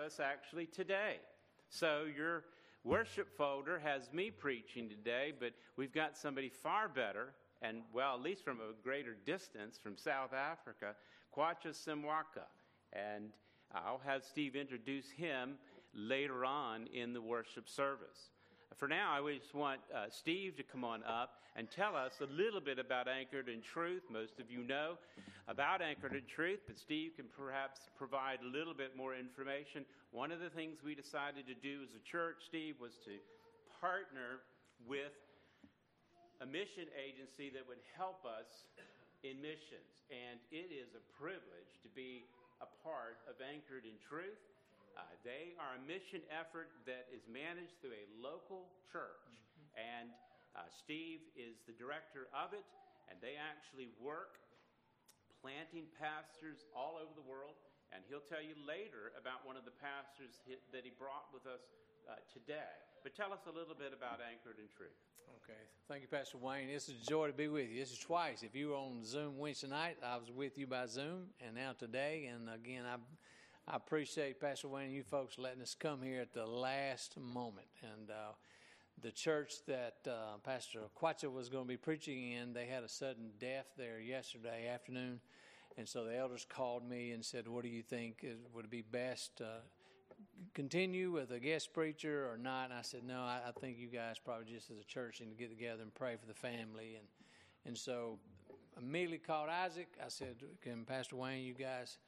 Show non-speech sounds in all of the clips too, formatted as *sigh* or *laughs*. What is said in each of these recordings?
us actually today. So your worship folder has me preaching today, but we've got somebody far better, and well, at least from a greater distance from South Africa, Kwacha Simwaka. And I'll have Steve introduce him later on in the worship service. For now, I just want uh, Steve to come on up and tell us a little bit about Anchored in Truth. Most of you know about Anchored in Truth, but Steve can perhaps provide a little bit more information. One of the things we decided to do as a church, Steve, was to partner with a mission agency that would help us in missions. And it is a privilege to be a part of Anchored in Truth. Uh, they are a mission effort that is managed through a local church. Mm-hmm. And uh, Steve is the director of it, and they actually work planting pastors all over the world. And he'll tell you later about one of the pastors that he brought with us uh, today. But tell us a little bit about Anchored in Truth. Okay. Thank you, Pastor Wayne. It's a joy to be with you. This is twice. If you were on Zoom Wednesday night, I was with you by Zoom, and now today. And again, I, I appreciate Pastor Wayne and you folks letting us come here at the last moment. And uh, the church that uh, Pastor Kwacha was going to be preaching in, they had a sudden death there yesterday afternoon. And so the elders called me and said, What do you think? Would it be best? Uh, continue with a guest preacher or not? And I said, no, I, I, think you guys probably just as a church need to get together and pray for the family. And and so immediately called Isaac. I said, can Pastor Wayne, you guys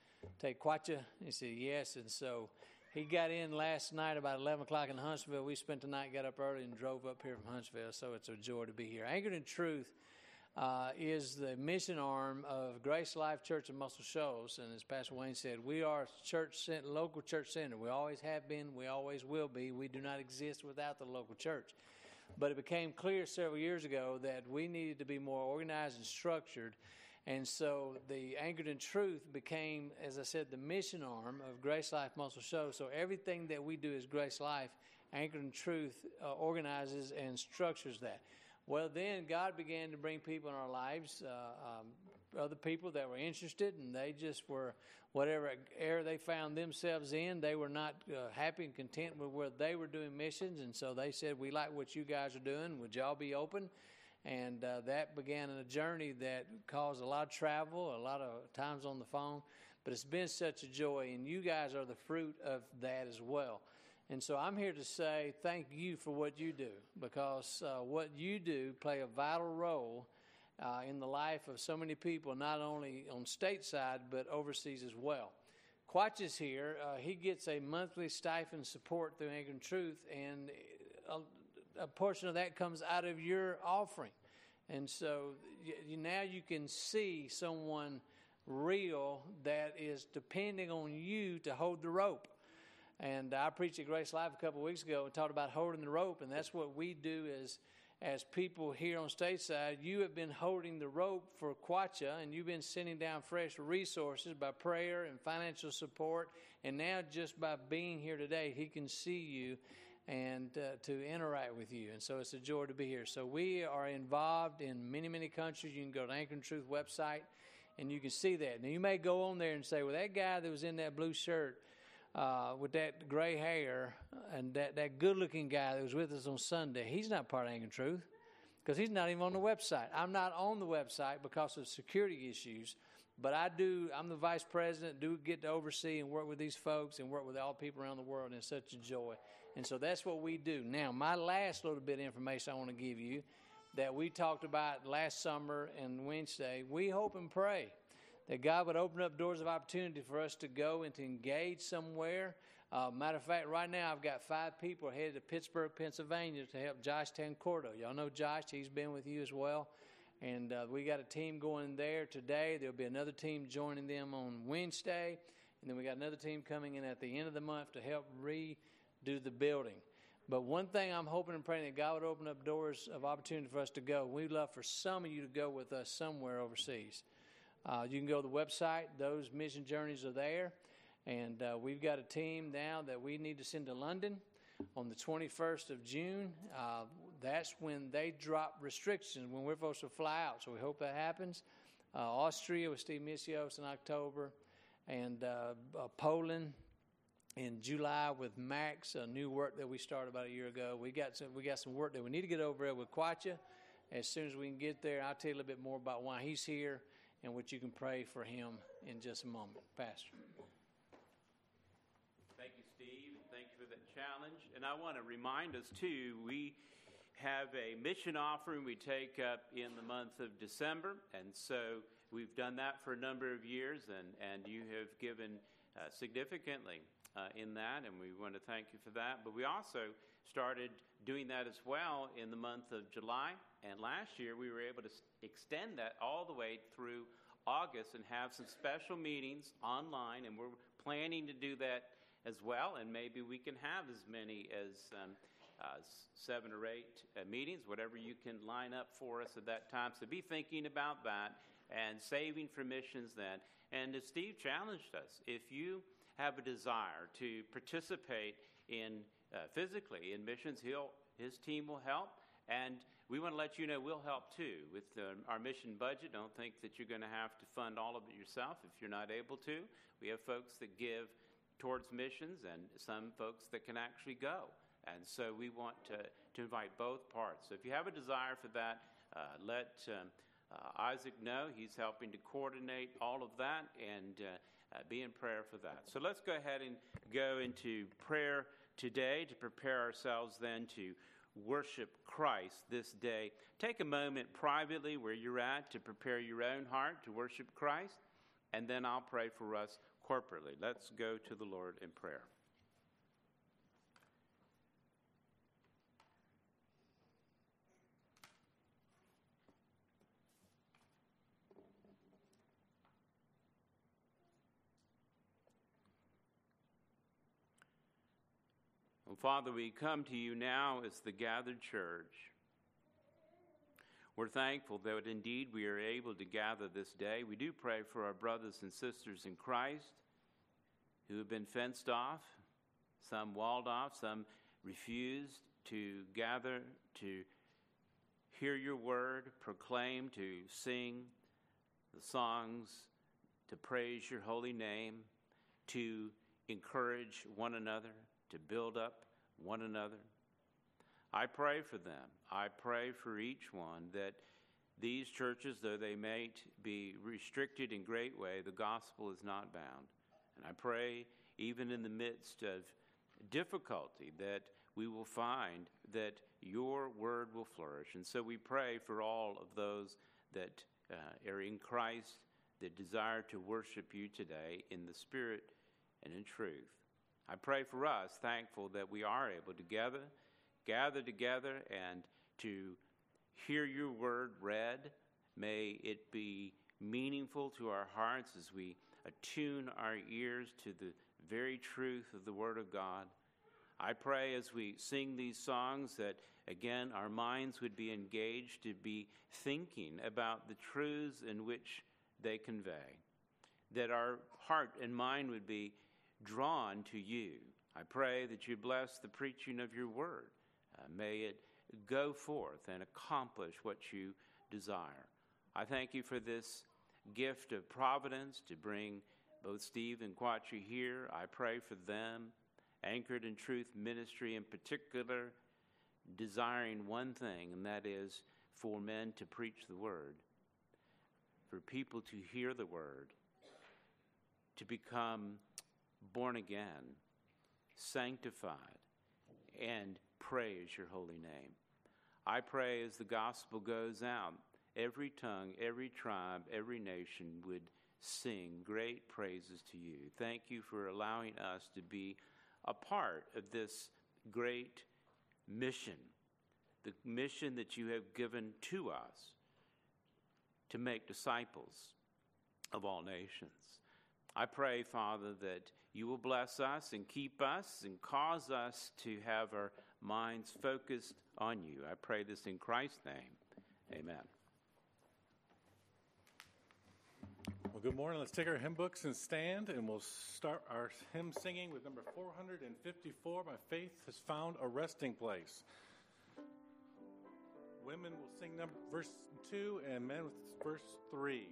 take Kwacha? He said, yes. And so he got in last night about 11 o'clock in Huntsville. We spent the night, got up early, and drove up here from Huntsville. So it's a joy to be here. Anchored in Truth uh, is the mission arm of Grace Life Church of Muscle Shoals. And as Pastor Wayne said, we are church local church center. We always have been, we always will be. We do not exist without the local church. But it became clear several years ago that we needed to be more organized and structured. And so the Anchored in Truth became, as I said, the mission arm of Grace Life Muscle Shoals. So everything that we do is Grace Life, Anchored in Truth uh, organizes and structures that. Well, then God began to bring people in our lives, uh, um, other people that were interested, and they just were, whatever area they found themselves in, they were not uh, happy and content with where they were doing missions. And so they said, We like what you guys are doing. Would y'all be open? And uh, that began a journey that caused a lot of travel, a lot of times on the phone. But it's been such a joy, and you guys are the fruit of that as well. And so I'm here to say thank you for what you do because uh, what you do play a vital role uh, in the life of so many people, not only on stateside but overseas as well. Quatch is here. Uh, he gets a monthly stipend support through Anchored in Truth, and a, portion of that comes out of your offering. And so you, now you can see someone real that is depending on you to hold the rope. And I preached at Grace Life a couple weeks ago and talked about holding the rope, and that's what we do as as people here on stateside. You have been holding the rope for Kwacha, and you've been sending down fresh resources by prayer and financial support, and now just by being here today, he can see you and uh, to interact with you. And so it's a joy to be here. So we are involved in many, many countries. You can go to Anchored in Truth website and you can see that. Now you may go on there and say, well, that guy that was in that blue shirt, uh, with that gray hair and that, that good looking guy that was with us on Sunday, he's not part of Anchored Truth because he's not even on the website. I'm not on the website because of security issues, but I do, I'm the vice president, do get to oversee and work with these folks and work with all people around the world, and it's such a joy. And so that's what we do. Now, my last little bit of information I want to give you that we talked about last summer and Wednesday, we hope and pray that God would open up doors of opportunity for us to go and to engage somewhere. Uh, matter of fact, right now I've got five people headed to Pittsburgh, Pennsylvania to help Josh Tancordo. Y'all know Josh, he's been with you as well. And uh, we got a team going there today. There'll be another team joining them on Wednesday. And then we got another team coming in at the end of the month to help redo the building. But one thing I'm hoping and praying that God would open up doors of opportunity for us to go. We'd love for some of you to go with us somewhere overseas. Uh, you can go to the website, those mission journeys are there. And uh, we've got a team now that we need to send to London on the 21st of June. Uh, that's when they drop restrictions, when we're supposed to fly out. So we hope that happens. Uh, Austria with Steve Misios in October, and uh, uh, Poland in July with Max, a new work that we started about a year ago. We got some, we got some work that we need to get over there with Kwacha. As soon as we can get there, I'll tell you a little bit more about why he's here and what you can pray for him in just a moment. Pastor. Thank you, Steve. Thank you for that challenge. And I want to remind us, too, we have a mission offering we take up in the month of December. And so we've done that for a number of years, and, and you have given uh, significantly uh, in that, and we want to thank you for that. But we also started doing that as well in the month of July. And last year we were able to extend that all the way through August and have some special meetings online, and we're planning to do that as well. And maybe we can have as many as um, uh, seven or eight uh, meetings, whatever you can line up for us at that time. So be thinking about that and saving for missions then. And as Steve challenged us, if you have a desire to participate in uh, physically in missions, he'll, his team will help. And we want to let you know we'll help too with um, our mission budget. Don't think that you're going to have to fund all of it yourself if you're not able to. We have folks that give towards missions and some folks that can actually go. And so we want to, to invite both parts. So if you have a desire for that, uh, let um, uh, Isaac know. He's helping to coordinate all of that and uh, be in prayer for that. So let's go ahead and go into prayer today to prepare ourselves then to worship Christ this day. Take a moment privately where you're at to prepare your own heart to worship Christ, and then I'll pray for us corporately. Let's go to the Lord in prayer. Well, Father, we come to you now as the gathered church. We're thankful that indeed we are able to gather this day. We do pray for our brothers and sisters in Christ who have been fenced off, some walled off, some refused to gather to hear your word, proclaim, to sing the songs, to praise your holy name, to encourage one another, to build up one another. I pray for them. I pray for each one that these churches, though they may be restricted in great way, the gospel is not bound. And I pray, even in the midst of difficulty, that we will find that your word will flourish. And so we pray for all of those that uh, are in Christ, that desire to worship you today in the spirit and in truth. I pray for us, thankful that we are able to gather, gather together and to hear your word read. May it be meaningful to our hearts as we attune our ears to the very truth of the word of God. I pray as we sing these songs that, again, our minds would be engaged to be thinking about the truths in which they convey, that our heart and mind would be drawn to you. I pray that you bless the preaching of your word. Uh, may it go forth and accomplish what you desire. I thank you for this gift of providence to bring both Steve and Kwacha here. I pray for them, anchored in truth ministry in particular, desiring one thing, and that is for men to preach the word, for people to hear the word, to become born again, sanctified, and praise your holy name. I pray as the gospel goes out, every tongue, every tribe, every nation would sing great praises to you. Thank you for allowing us to be a part of this great mission, the mission that you have given to us to make disciples of all nations. I pray, Father, that you will bless us and keep us and cause us to have our minds focused on you. I pray this in Christ's name. Amen. Well, good morning. Let's take our hymn books and stand, and we'll start our hymn singing with number 454 My Faith Has Found a Resting Place. Women will sing number, verse 2, and men with verse 3.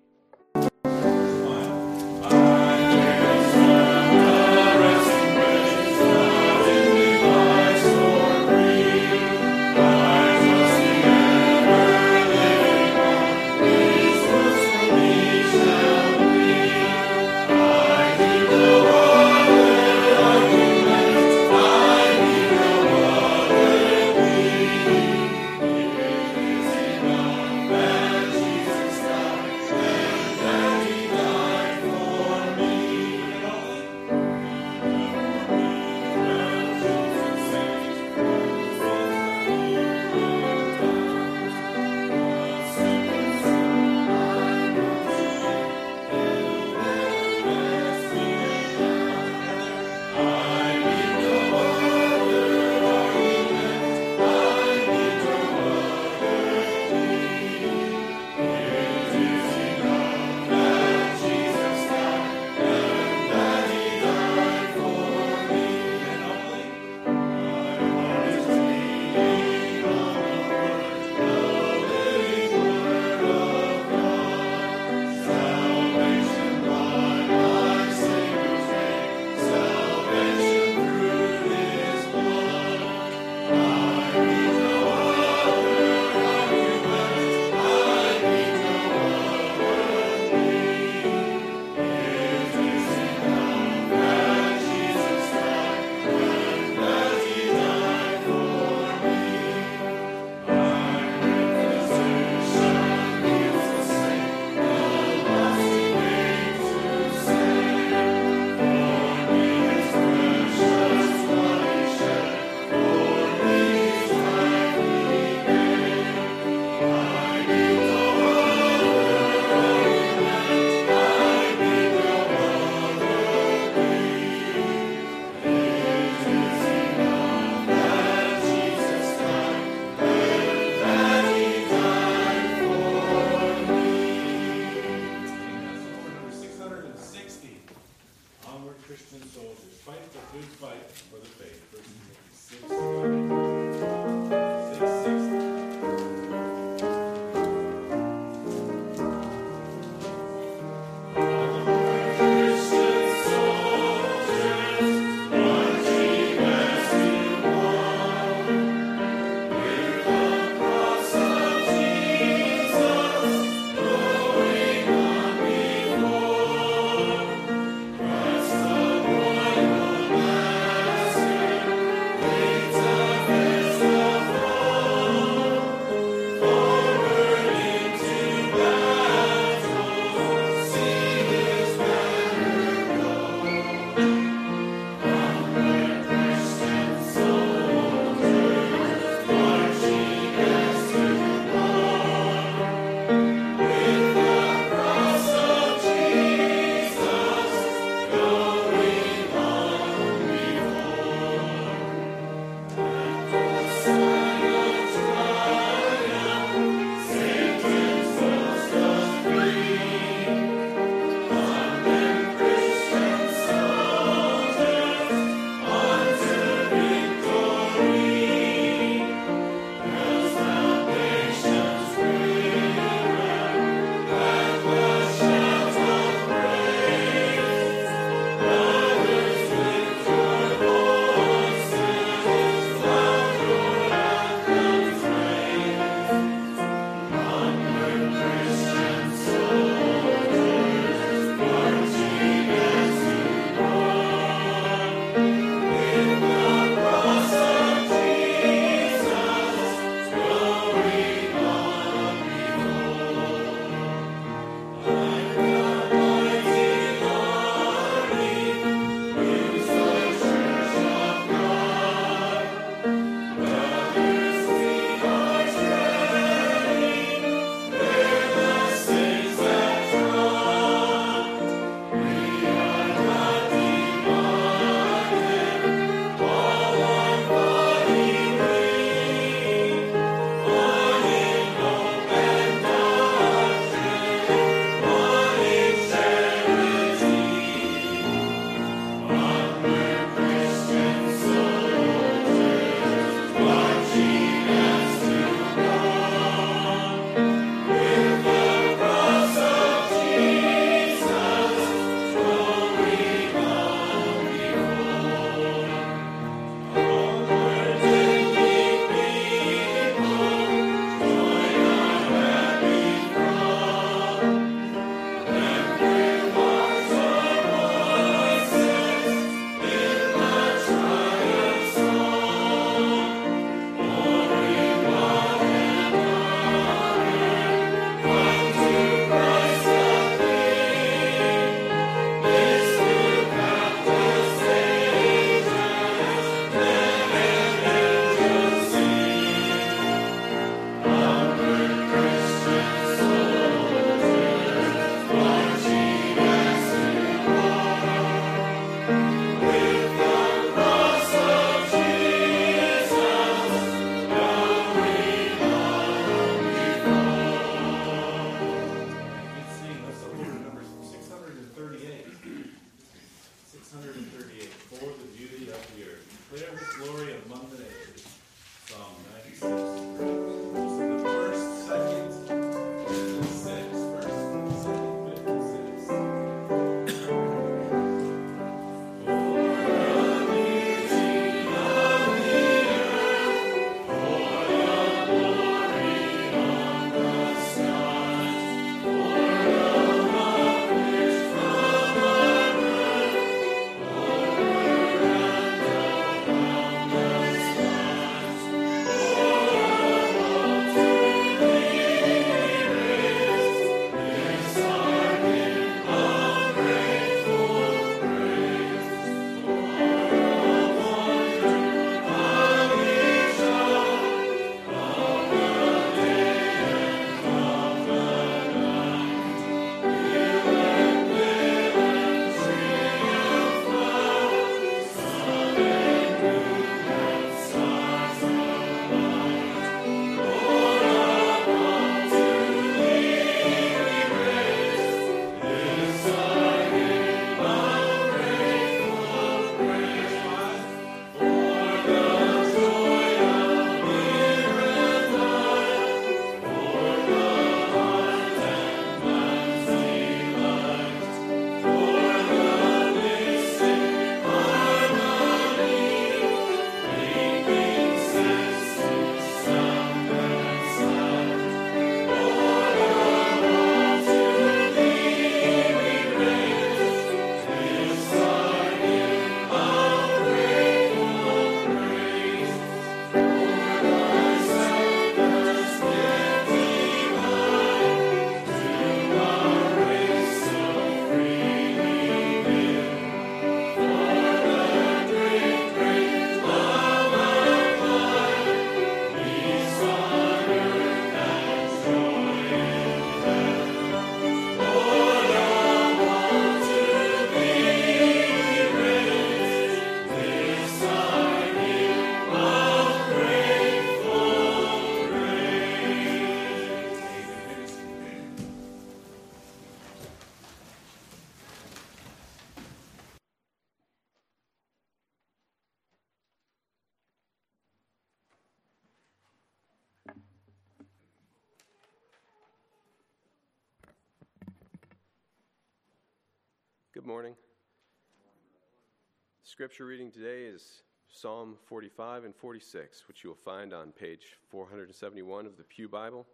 Scripture reading today is Psalm 45 and 46, which you will find on page 471 of the Pew Bible.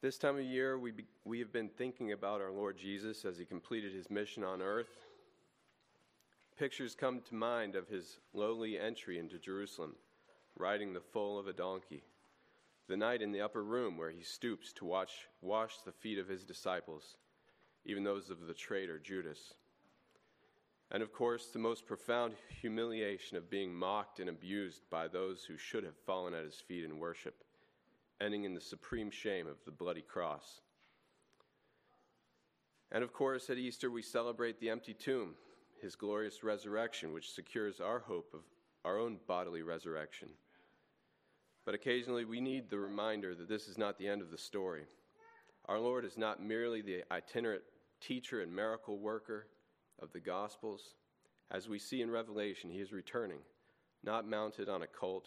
This time of year, we, be, we have been thinking about our Lord Jesus as he completed his mission on earth. Pictures come to mind of his lowly entry into Jerusalem, riding the foal of a donkey, the night in the upper room where he stoops to watch, wash the feet of his disciples, even those of the traitor Judas. And of course, the most profound humiliation of being mocked and abused by those who should have fallen at his feet in worship ending in the supreme shame of the bloody cross. And of course, at Easter, we celebrate the empty tomb, his glorious resurrection, which secures our hope of our own bodily resurrection. But occasionally, we need the reminder that this is not the end of the story. Our Lord is not merely the itinerant teacher and miracle worker of the Gospels. As we see in Revelation, he is returning, not mounted on a colt,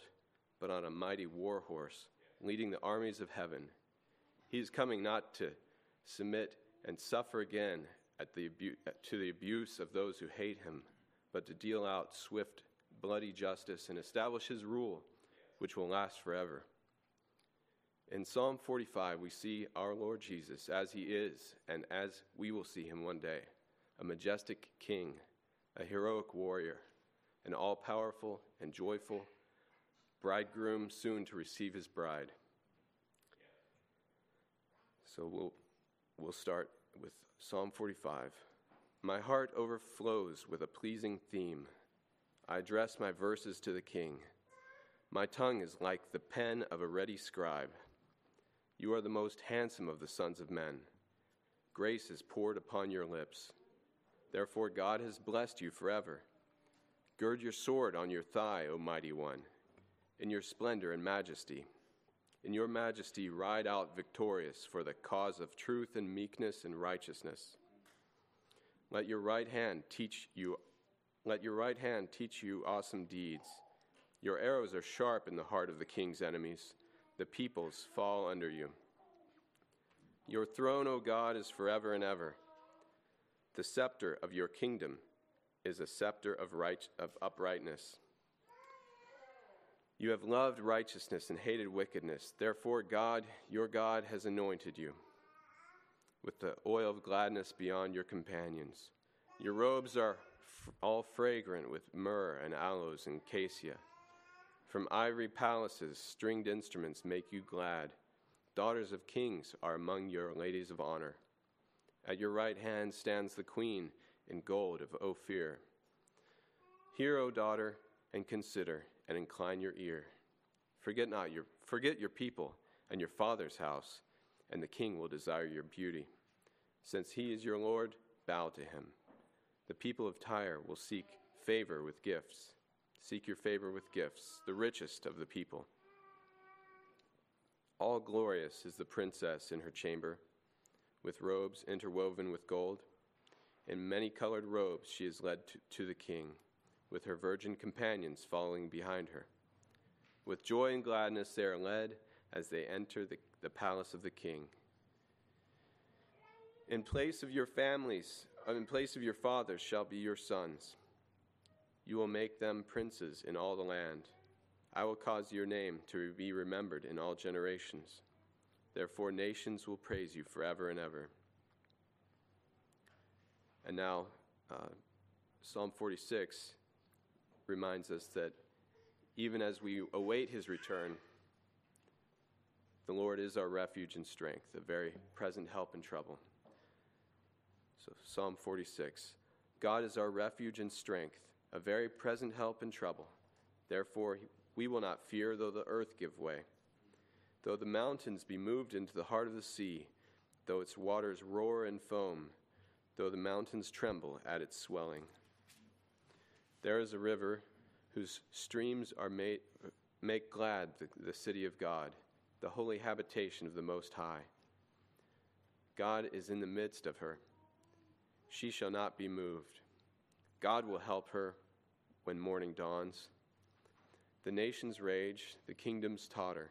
but on a mighty war horse leading the armies of heaven. He is coming not to submit and suffer again the abu- to the abuse of those who hate him, but to deal out swift, bloody justice and establish his rule, which will last forever. In Psalm 45, we see our Lord Jesus as he is and as we will see him one day a majestic king, a heroic warrior, an all powerful and joyful bridegroom soon to receive his bride. So we'll, we'll start with Psalm 45. My heart overflows with a pleasing theme. I address my verses to the king. My tongue is like the pen of a ready scribe. You are the most handsome of the sons of men. Grace is poured upon your lips. Therefore, God has blessed you forever. Gird your sword on your thigh, O mighty one in your splendor and majesty. In your majesty, ride out victorious for the cause of truth and meekness and righteousness. Let your right hand teach you let your right hand teach you awesome deeds. Your arrows are sharp in the heart of the king's enemies. The peoples fall under you. Your throne, O God, is forever and ever. The scepter of your kingdom is a scepter of, right, of uprightness. You have loved righteousness and hated wickedness. Therefore, God, your God, has anointed you with the oil of gladness beyond your companions. Your robes are f- all fragrant with myrrh and aloes and cassia. From ivory palaces, stringed instruments make you glad. Daughters of kings are among your ladies of honor. At your right hand stands the queen in gold of Ophir. Hear, O daughter, and consider and incline your ear. Forget not your forget your people and your father's house, and the king will desire your beauty. Since he is your Lord, bow to him. The people of Tyre will seek favor with gifts. Seek your favor with gifts, the richest of the people. All glorious is the princess in her chamber, with robes interwoven with gold. In many colored robes she is led to, to the king with her virgin companions following behind her. With joy and gladness they are led as they enter the, the palace of the king. In place of your families, uh, in place of your fathers shall be your sons. You will make them princes in all the land. I will cause your name to be remembered in all generations. Therefore, nations will praise you forever and ever. And now, uh, Psalm 46 reminds us that even as we await his return, the Lord is our refuge and strength, a very present help in trouble. So, Psalm 46 God is our refuge and strength, a very present help in trouble. Therefore, we will not fear though the earth give way, though the mountains be moved into the heart of the sea, though its waters roar and foam, though the mountains tremble at its swelling. There is a river whose streams are made, make glad the, the city of God, the holy habitation of the Most High. God is in the midst of her. She shall not be moved. God will help her when morning dawns. The nations rage, the kingdoms totter.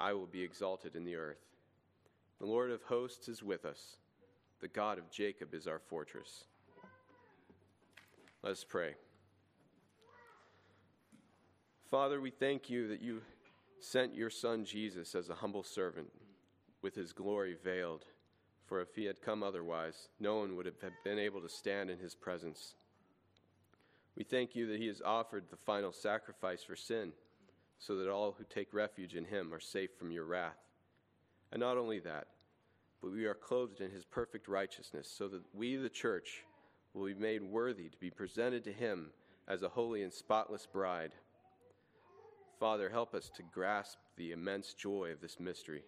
I will be exalted in the earth. The Lord of hosts is with us. The God of Jacob is our fortress. Let us pray. Father, we thank you that you sent your Son Jesus as a humble servant with his glory veiled. For if he had come otherwise, no one would have been able to stand in his presence. We thank you that he has offered the final sacrifice for sin, so that all who take refuge in him are safe from your wrath. And not only that, but we are clothed in his perfect righteousness, so that we, the church, will be made worthy to be presented to him as a holy and spotless bride. Father, help us to grasp the immense joy of this mystery,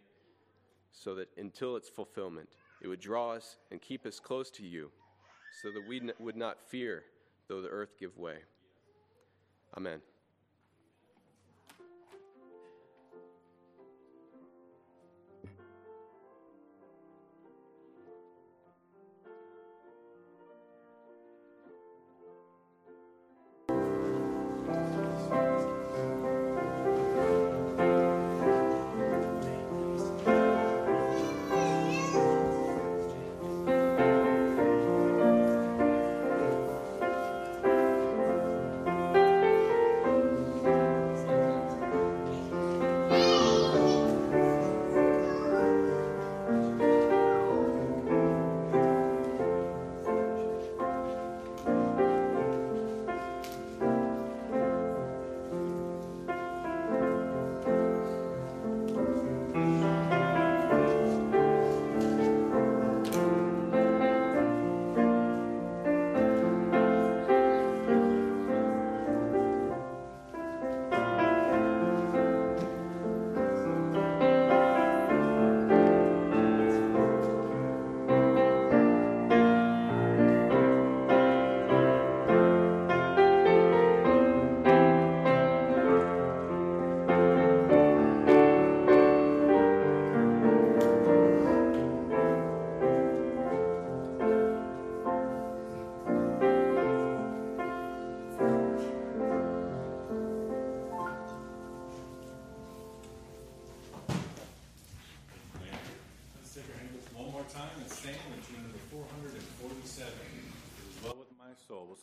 so that until its fulfillment, it would draw us and keep us close to you, so that we would not fear though the earth give way. Amen.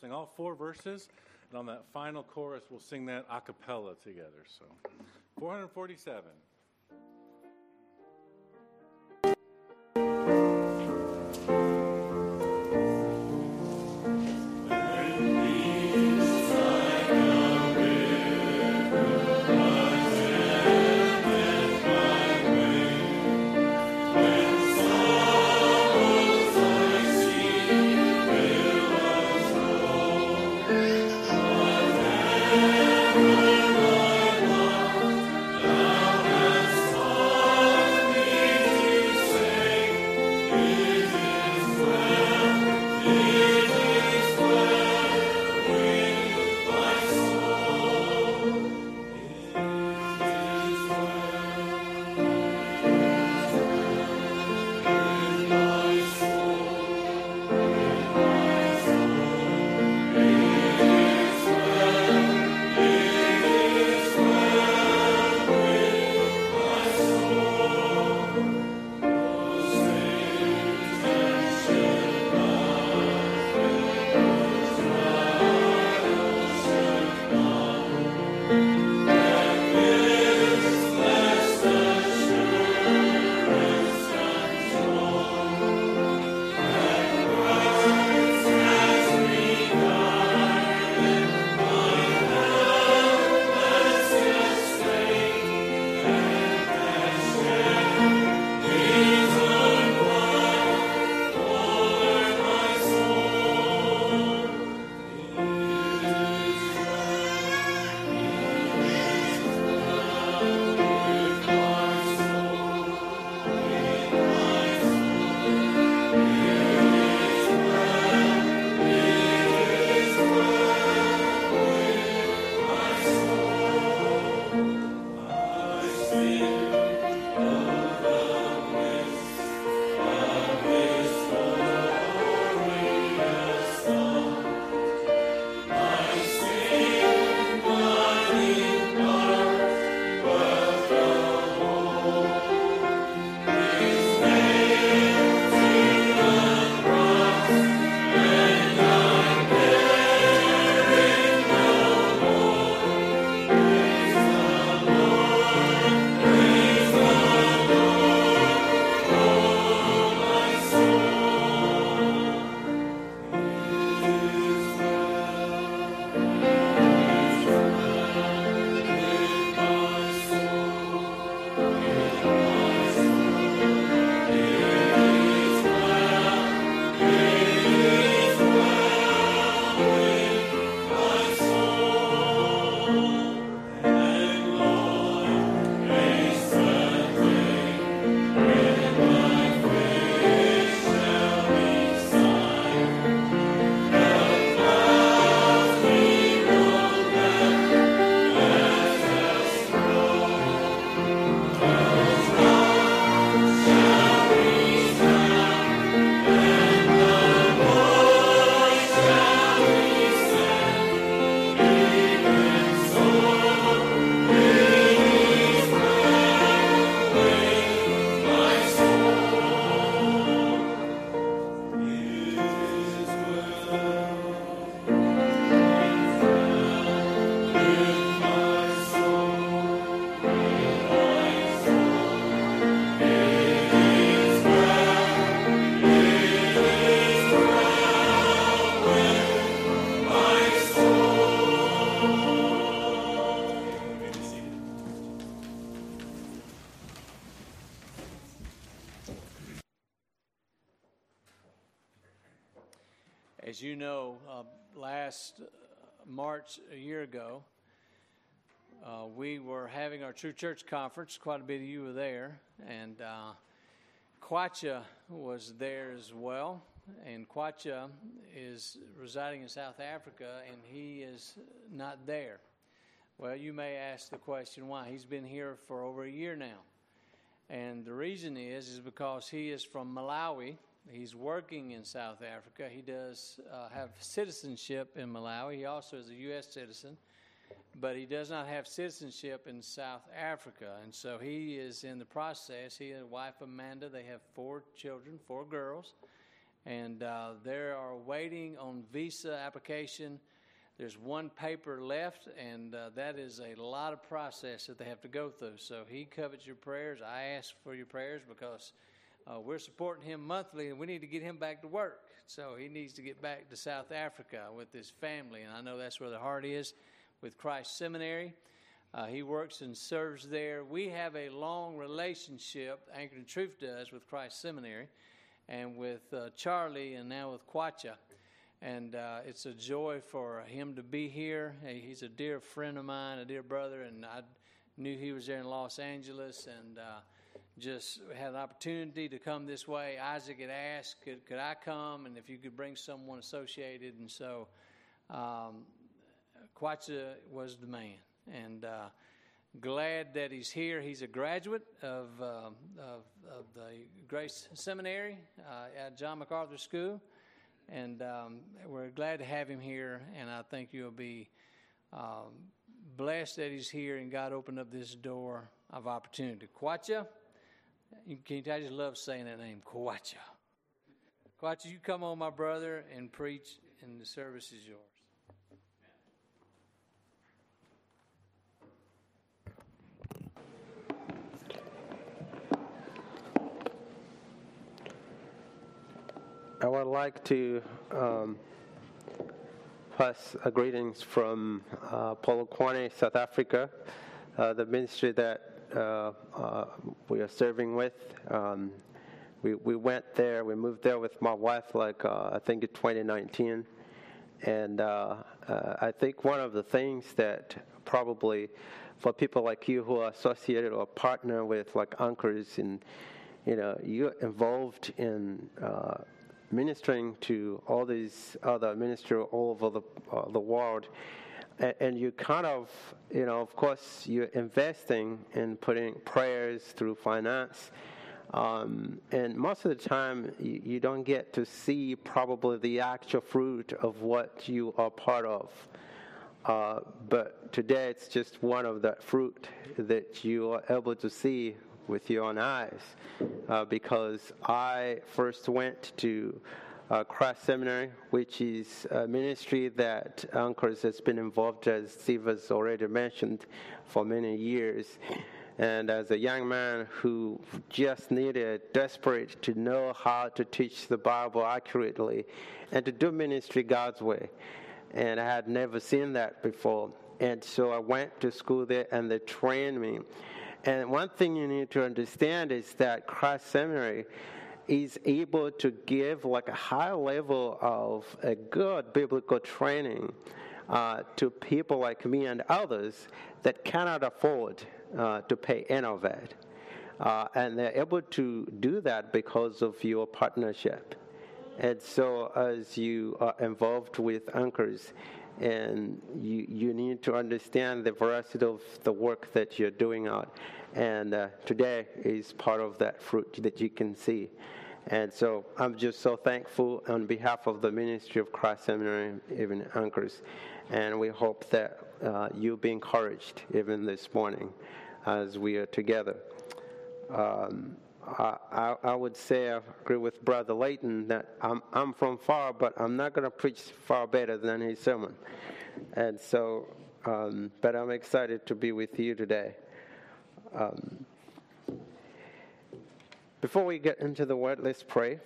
Sing all four verses, and on that final chorus, we'll sing that a cappella together. So, 447. March a year ago, uh, we were having our True Church conference. Quite a bit of you were there, and uh, Kwacha was there as well. And Kwacha is residing in South Africa, and he is not there. Well, you may ask the question why. He's been here for over a year now. And the reason is is because he is from Malawi. He's working in South Africa. He does uh, have citizenship in Malawi. He also is a U.S. citizen, but he does not have citizenship in South Africa. And so he is in the process. He and his wife Amanda, they have four children, four girls, and uh, they are waiting on visa application there's one paper left, and uh, that is a lot of process that they have to go through. So he covets your prayers. I ask for your prayers because uh, we're supporting him monthly, and we need to get him back to work. So he needs to get back to South Africa with his family, and I know that's where the heart is with Christ Seminary. Uh, he works and serves there. We have a long relationship, Anchored in Truth does, with Christ Seminary, and with uh, Charlie, and now with Kwacha and uh, it's a joy for him to be here. He's a dear friend of mine, a dear brother, and I knew he was there in Los Angeles, and uh, just had an opportunity to come this way. Isaac had asked, could, could I come, and if you could bring someone associated, and so um, Kwacha was the man, and uh, glad that he's here. He's a graduate of, uh, of, of, the Grace Seminary uh, at John MacArthur School and um, we're glad to have him here. And I think you'll be um, blessed that he's here and God opened up this door of opportunity. Kwacha, you, can, I just love saying that name, Kwacha. Kwacha, you come on, my brother, and preach, and the service is yours. I would like to um, pass greetings from uh, Polokwane, South Africa, uh, the ministry that we are serving with. Um, we, we went there, we moved there with my wife, like uh, I think in 2019. And uh, I think one of the things that probably for people like you who are associated or partner with like anchors and you know you're involved in ministering to all these other ministers all over the, uh, the world. And, you kind of, you know, of course, you're investing in putting prayers through finance. Um, and most of the time, you, you, don't get to see probably the actual fruit of what you are part of. Uh, but today, it's just one of the fruit that you are able to see with your own eyes uh, because I first went to uh, Christ Seminary, which is a ministry that Anchors has been involved, as Steve has already mentioned, for many years. And as a young man who just needed, desperate to know how to teach the Bible accurately and to do ministry God's way. And I had never seen that before. And so I went to school there and they trained me. And one thing you need to understand is that Christ Seminary is able to give like a high level of a good biblical training uh, to people like me and others that cannot afford uh, to pay any of it. Uh, and they're able to do that because of your partnership. And so, as you are involved with anchors, and you, you need to understand the veracity of the work that you're doing out. And uh, today is part of that fruit that you can see. And so I'm just so thankful on behalf of the Ministry of Christ Seminary, even Anchors. And we hope that uh, you'll be encouraged even this morning as we are together. Um, I, I, would say I agree with Brother Layton that I'm, I'm from far, but I'm not going to preach far better than his sermon. And so, um, but I'm excited to be with you today. Um, before we get into the word, let's pray.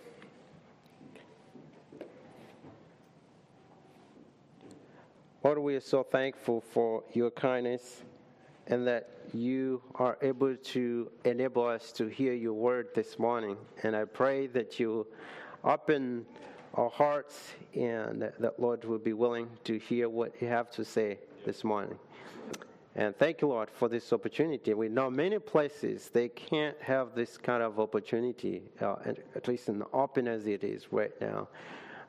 Lord, we are so thankful for your kindness and that you are able to enable us to hear your word this morning. And I pray that you open our hearts, and that Lord will be willing to hear what you have to say this morning. And thank you, Lord, for this opportunity. We know many places they can't have this kind of opportunity, uh, at least in open as it is right now,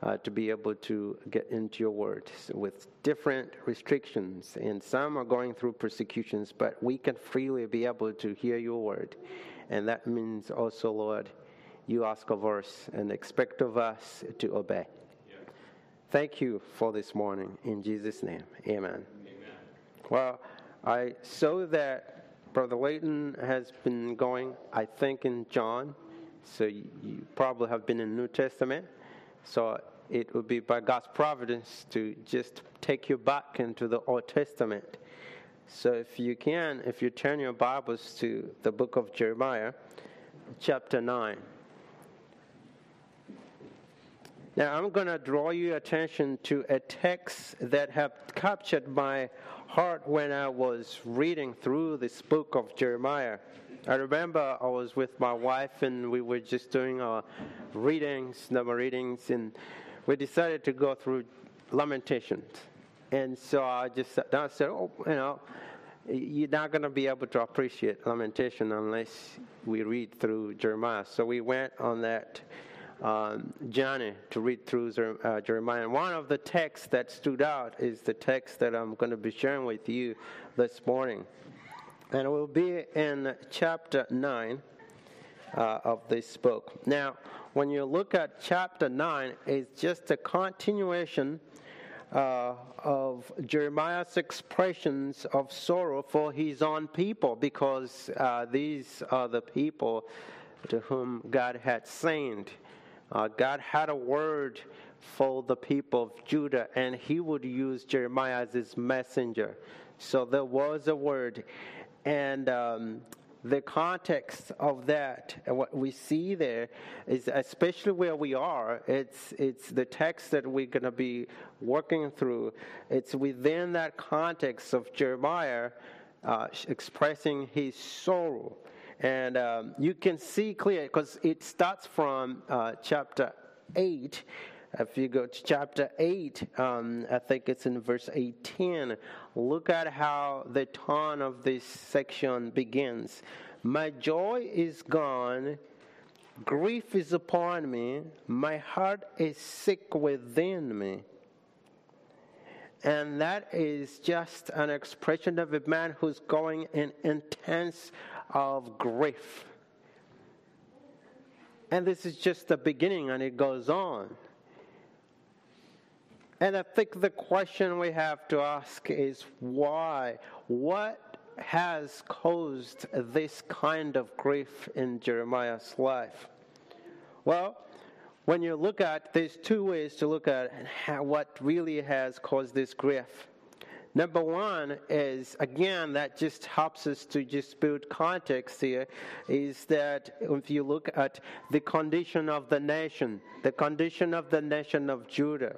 uh, to be able to get into your word with different restrictions. And some are going through persecutions, but we can freely be able to hear your word. And that means also, Lord, you ask of us and expect of us to obey. Yeah. Thank you for this morning. In Jesus' name, amen. amen. Well, I saw that Brother Layton has been going, I think, in John. So you, you probably have been in New Testament. So it would be by God's providence to just take you back into the Old Testament. So if you can, if you turn your Bibles to the book of Jeremiah, chapter 9. Now I'm going to draw your attention to a text that have captured my heart when I was reading through this book of Jeremiah. I remember I was with my wife and we were just doing our readings, number readings, and we decided to go through Lamentations. And so I just sat down and said, Oh, you know, you're not going to be able to appreciate Lamentation unless we read through Jeremiah. So we went on that um, Johnny to read through uh, Jeremiah. One of the texts that stood out is the text that I'm going to be sharing with you this morning. And it will be in chapter 9 uh, of this book. Now, when you look at chapter 9, it's just a continuation uh, of Jeremiah's expressions of sorrow for his own people because uh, these are the people to whom God had sent. Uh, God had a word for the people of Judah, and he would use Jeremiah as his messenger. So there was a word. And um, the context of that, what we see there, is especially where we are, it's, it's the text that we're going to be working through. It's within that context of Jeremiah uh, expressing his sorrow and um, you can see clear because it starts from uh, chapter 8. If you go to chapter 8, um, I think it's in verse 18, look at how the tone of this section begins. My joy is gone, grief is upon me, my heart is sick within me. And that is just an expression of a man who's going in intense of grief. And this is just the beginning, and it goes on. And I think the question we have to ask is why? What has caused this kind of grief in Jeremiah's life? Well, when you look at, there's two ways to look at how, what really has caused this grief. Number one is, again, that just helps us to just build context here, is that if you look at the condition of the nation, the condition of the nation of Judah,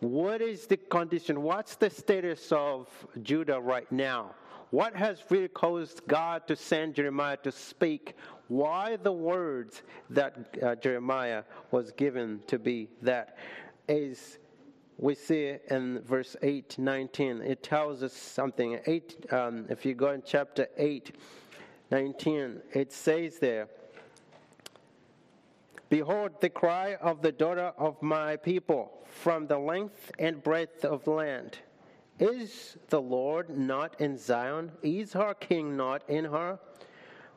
what is the condition? What's the status of Judah right now? What has really caused God to send Jeremiah to speak? Why the words that uh, Jeremiah was given to be that is we see in verse 8, 19, it tells us something. 8, um, if you go in chapter 8, 19, it says there, Behold the cry of the daughter of my people from the length and breadth of land. Is the Lord not in Zion? Is her king not in her?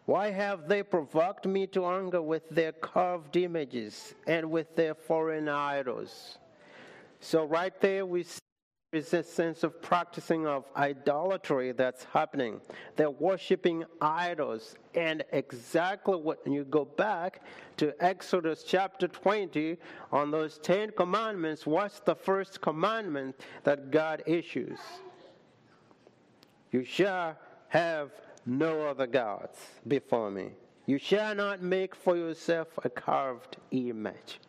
Why have they provoked me to anger with their carved images and with their foreign idols? So, right there, we see there's a sense of practicing of idolatry that's happening. They're worshiping idols. And exactly when you go back to Exodus chapter 20 on those 10 commandments, what's the first commandment that God issues? You shall have no other gods before me. You shall not make for yourself a carved image.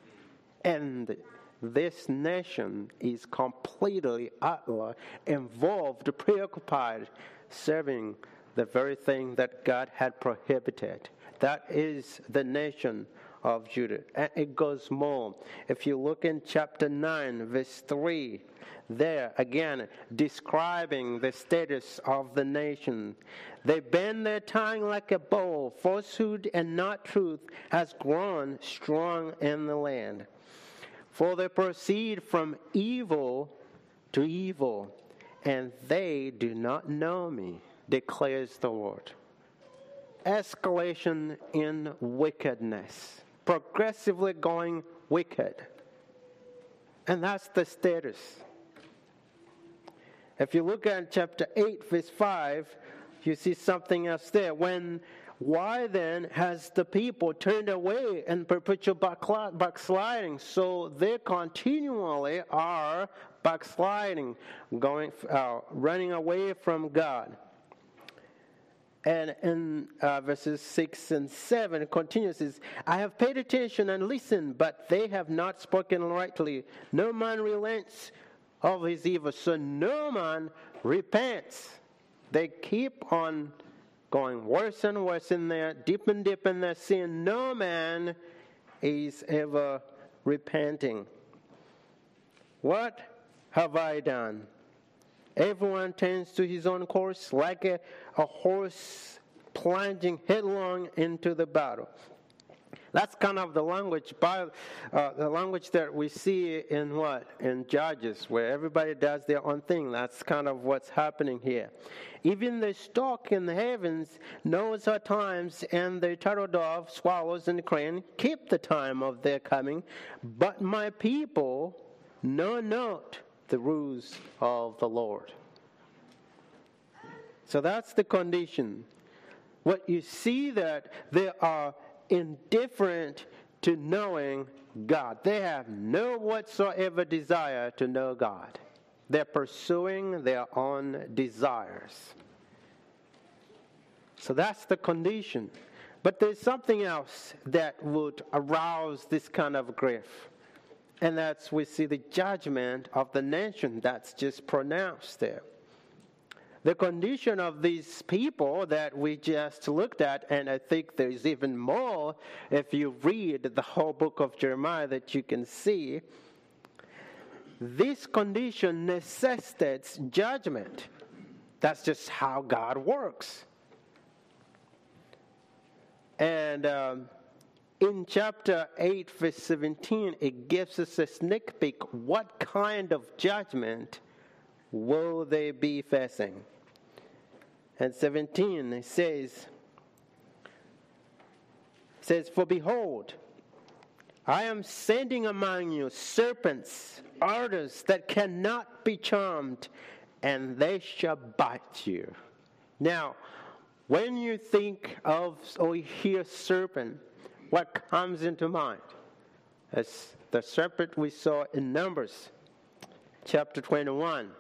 And this nation is completely, utterly involved, preoccupied, serving the very thing that God had prohibited. That is the nation of Judah. And it goes more. If you look in chapter 9, verse 3, there again describing the status of the nation. They bend their tongue like a bow. Falsehood and not truth has grown strong in the land. For they proceed from evil to evil, and they do not know me, declares the Lord. Escalation in wickedness, progressively going wicked. And that's the status. If you look at chapter 8, verse 5, you see something else there. When why then has the people turned away and perpetual backsliding? So they continually are backsliding, going, uh, running away from God. And in uh, verses 6 and 7, it continues, says, I have paid attention and listened, but they have not spoken rightly. No man relents of his evil, so no man repents. They keep on going worse and worse in their, deep and deep in their sin. No man is ever repenting. What have I done? Everyone turns to his own course like a, a horse plunging headlong into the battle. That's kind of the language, by, uh, the language that we see in what in Judges, where everybody does their own thing. That's kind of what's happening here. Even the stork in the heavens knows her times, and the turtle dove, swallows, and crane keep the time of their coming. But my people know not the rules of the Lord. So that's the condition. What you see that there are indifferent to knowing God. They have no whatsoever desire to know God. They're pursuing their own desires. So that's the condition. But there's something else that would arouse this kind of grief. And that's we see the judgment of the nation that's just pronounced there the condition of these people that we just looked at, and I think there's even more if you read the whole book of Jeremiah that you can see. This condition necessitates judgment. That's just how God works. And um, in chapter 8, verse 17, it gives us a sneak peek what kind of judgment will they be facing and 17 it says says for behold I am sending among you serpents, adders that cannot be charmed, and they shall bite you. Now, when you think of oh, or hear serpent, what comes into mind? As the serpent we saw in Numbers, chapter 21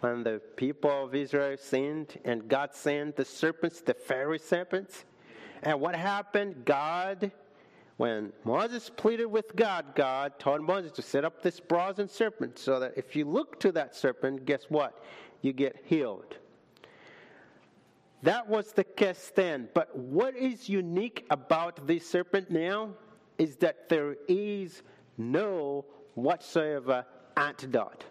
when the people of Israel sinned and God sent the serpents, the fiery serpents. And what happened? God, when Moses pleaded with God, God told Moses to set up this brazen serpent so that if you look to that serpent, guess what? You get healed. That was the case then. But what is unique about this serpent now is that there is no whatsoever antidote.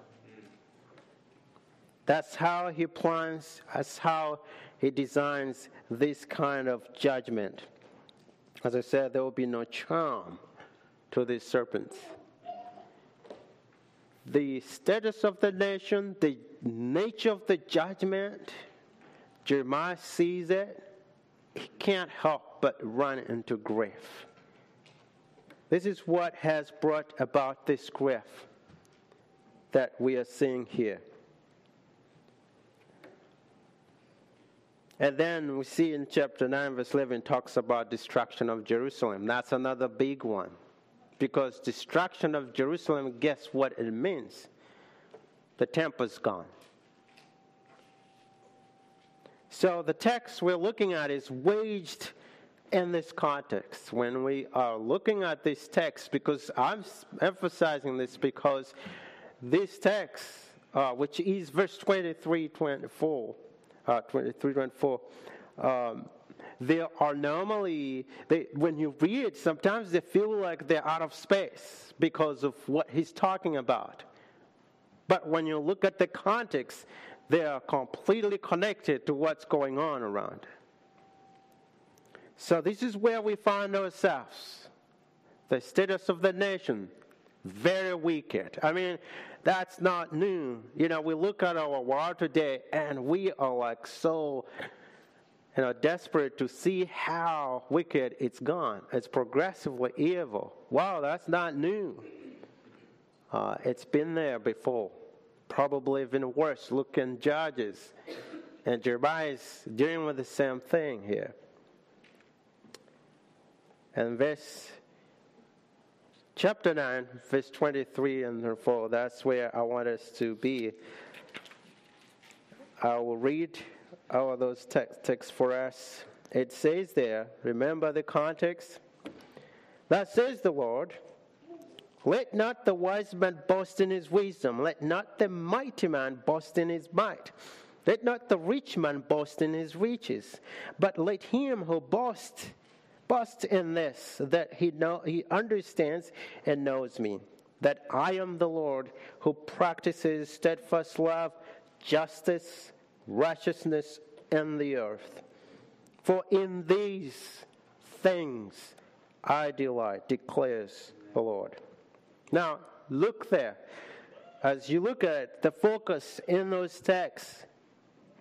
That's how he plans, that's how he designs this kind of judgment. As I said, there will be no charm to these serpents. The status of the nation, the nature of the judgment, Jeremiah sees it. He can't help but run into grief. This is what has brought about this grief that we are seeing here. And then we see in chapter 9, verse 11, talks about destruction of Jerusalem. That's another big one. Because destruction of Jerusalem, guess what it means? The temple's gone. So the text we're looking at is waged in this context. When we are looking at this text, because I'm emphasizing this because this text, uh, which is verse 23 24, uh, 23, 24, um, they are normally, they, when you read, sometimes they feel like they're out of space because of what he's talking about. But when you look at the context, they are completely connected to what's going on around. So, this is where we find ourselves. The status of the nation, very wicked. I mean, that's not new. You know, we look at our world today and we are like so, you know, desperate to see how wicked it's gone. It's progressively evil. Wow, that's not new. Uh, it's been there before. Probably even worse. Look in Judges. And Jeremiah is dealing with the same thing here. And verse chapter 9, verse 23 and 4, that's where I want us to be. I will read all of those texts for us. It says there, remember the context? That says the Lord, let not the wise man boast in his wisdom, let not the mighty man boast in his might. Let not the rich man boast in his riches, but let him who boasts boast in this that he know he understands and knows me that I am the Lord who practices steadfast love justice righteousness in the earth. For in these things I delight declares the Lord. Now look there. As you look at it, the focus in those texts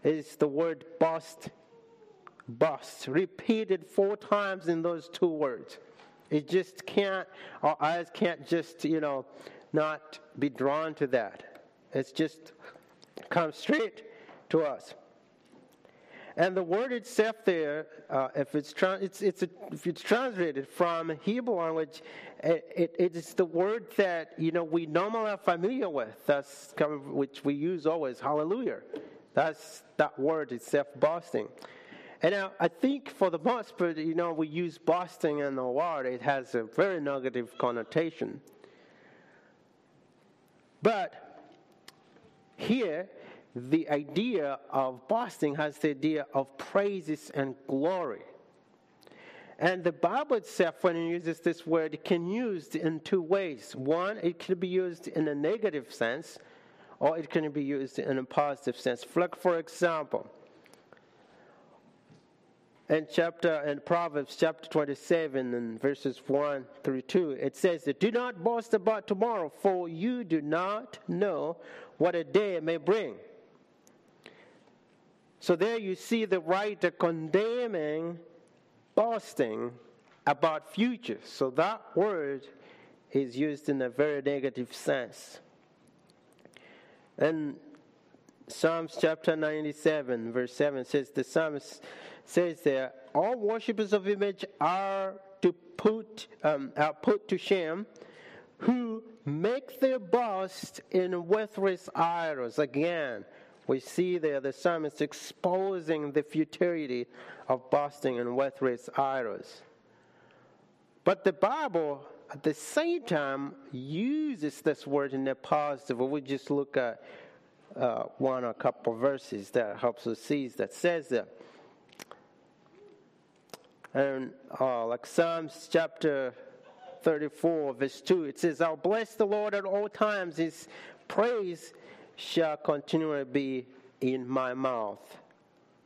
is the word boast bust, repeated four times in those two words. It just can't, our eyes can't just, you know, not be drawn to that. It's just come straight to us. And the word itself there, uh, if it's, tra- it's, it's a, if it's translated from Hebrew language, it, it, it is the word that you know we normally are familiar with. That's kind of, which we use always. Hallelujah. That's that word itself, boasting. And now, I think for the most part, you know, we use boasting in the word, it has a very negative connotation. But here, the idea of boasting has the idea of praises and glory. And the Bible itself, when it uses this word, it can be used in two ways. One, it can be used in a negative sense, or it can be used in a positive sense. Like, for example, in chapter in Proverbs chapter 27 and verses 1 through 2 it says that do not boast about tomorrow for you do not know what a day may bring. So there you see the writer condemning boasting about future. So that word is used in a very negative sense. And Psalms chapter 97 verse 7 says the psalmist says there, all worshippers of image are to put um, are put to shame, who make their boast in worthless idols. Again, we see there the psalmist exposing the futility of boasting in worthless idols. But the Bible, at the same time, uses this word in a positive. We just look at uh, one or a couple verses that helps us see that says that and uh, like Psalms chapter 34, verse 2, it says, I'll bless the Lord at all times. His praise shall continually be in my mouth.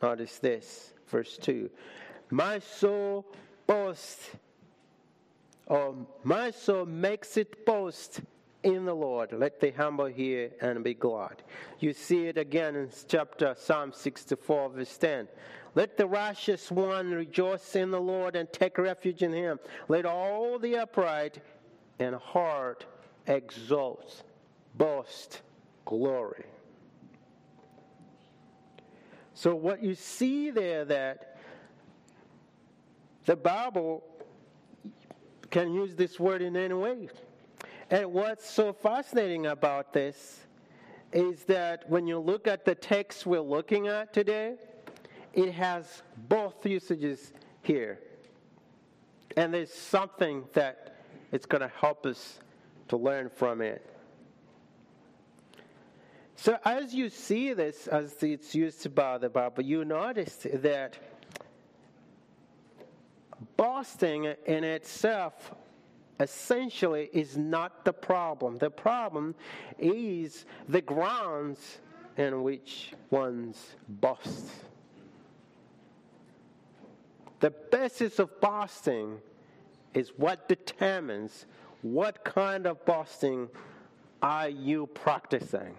Notice this, verse 2. My soul boasts, or my soul makes it boast in the Lord. Let the humble hear and be glad. You see it again in chapter Psalm 64, verse 10. Let the righteous one rejoice in the Lord and take refuge in him. Let all the upright in heart exult, boast, glory. So, what you see there that the Bible can use this word in any way. And what's so fascinating about this is that when you look at the text we're looking at today, it has both usages here. And there's something that it's going to help us to learn from it. So, as you see this, as it's used by the Bible, you notice that boasting in itself essentially is not the problem. The problem is the grounds in which one's boast. The basis of boasting is what determines what kind of boasting are you practicing.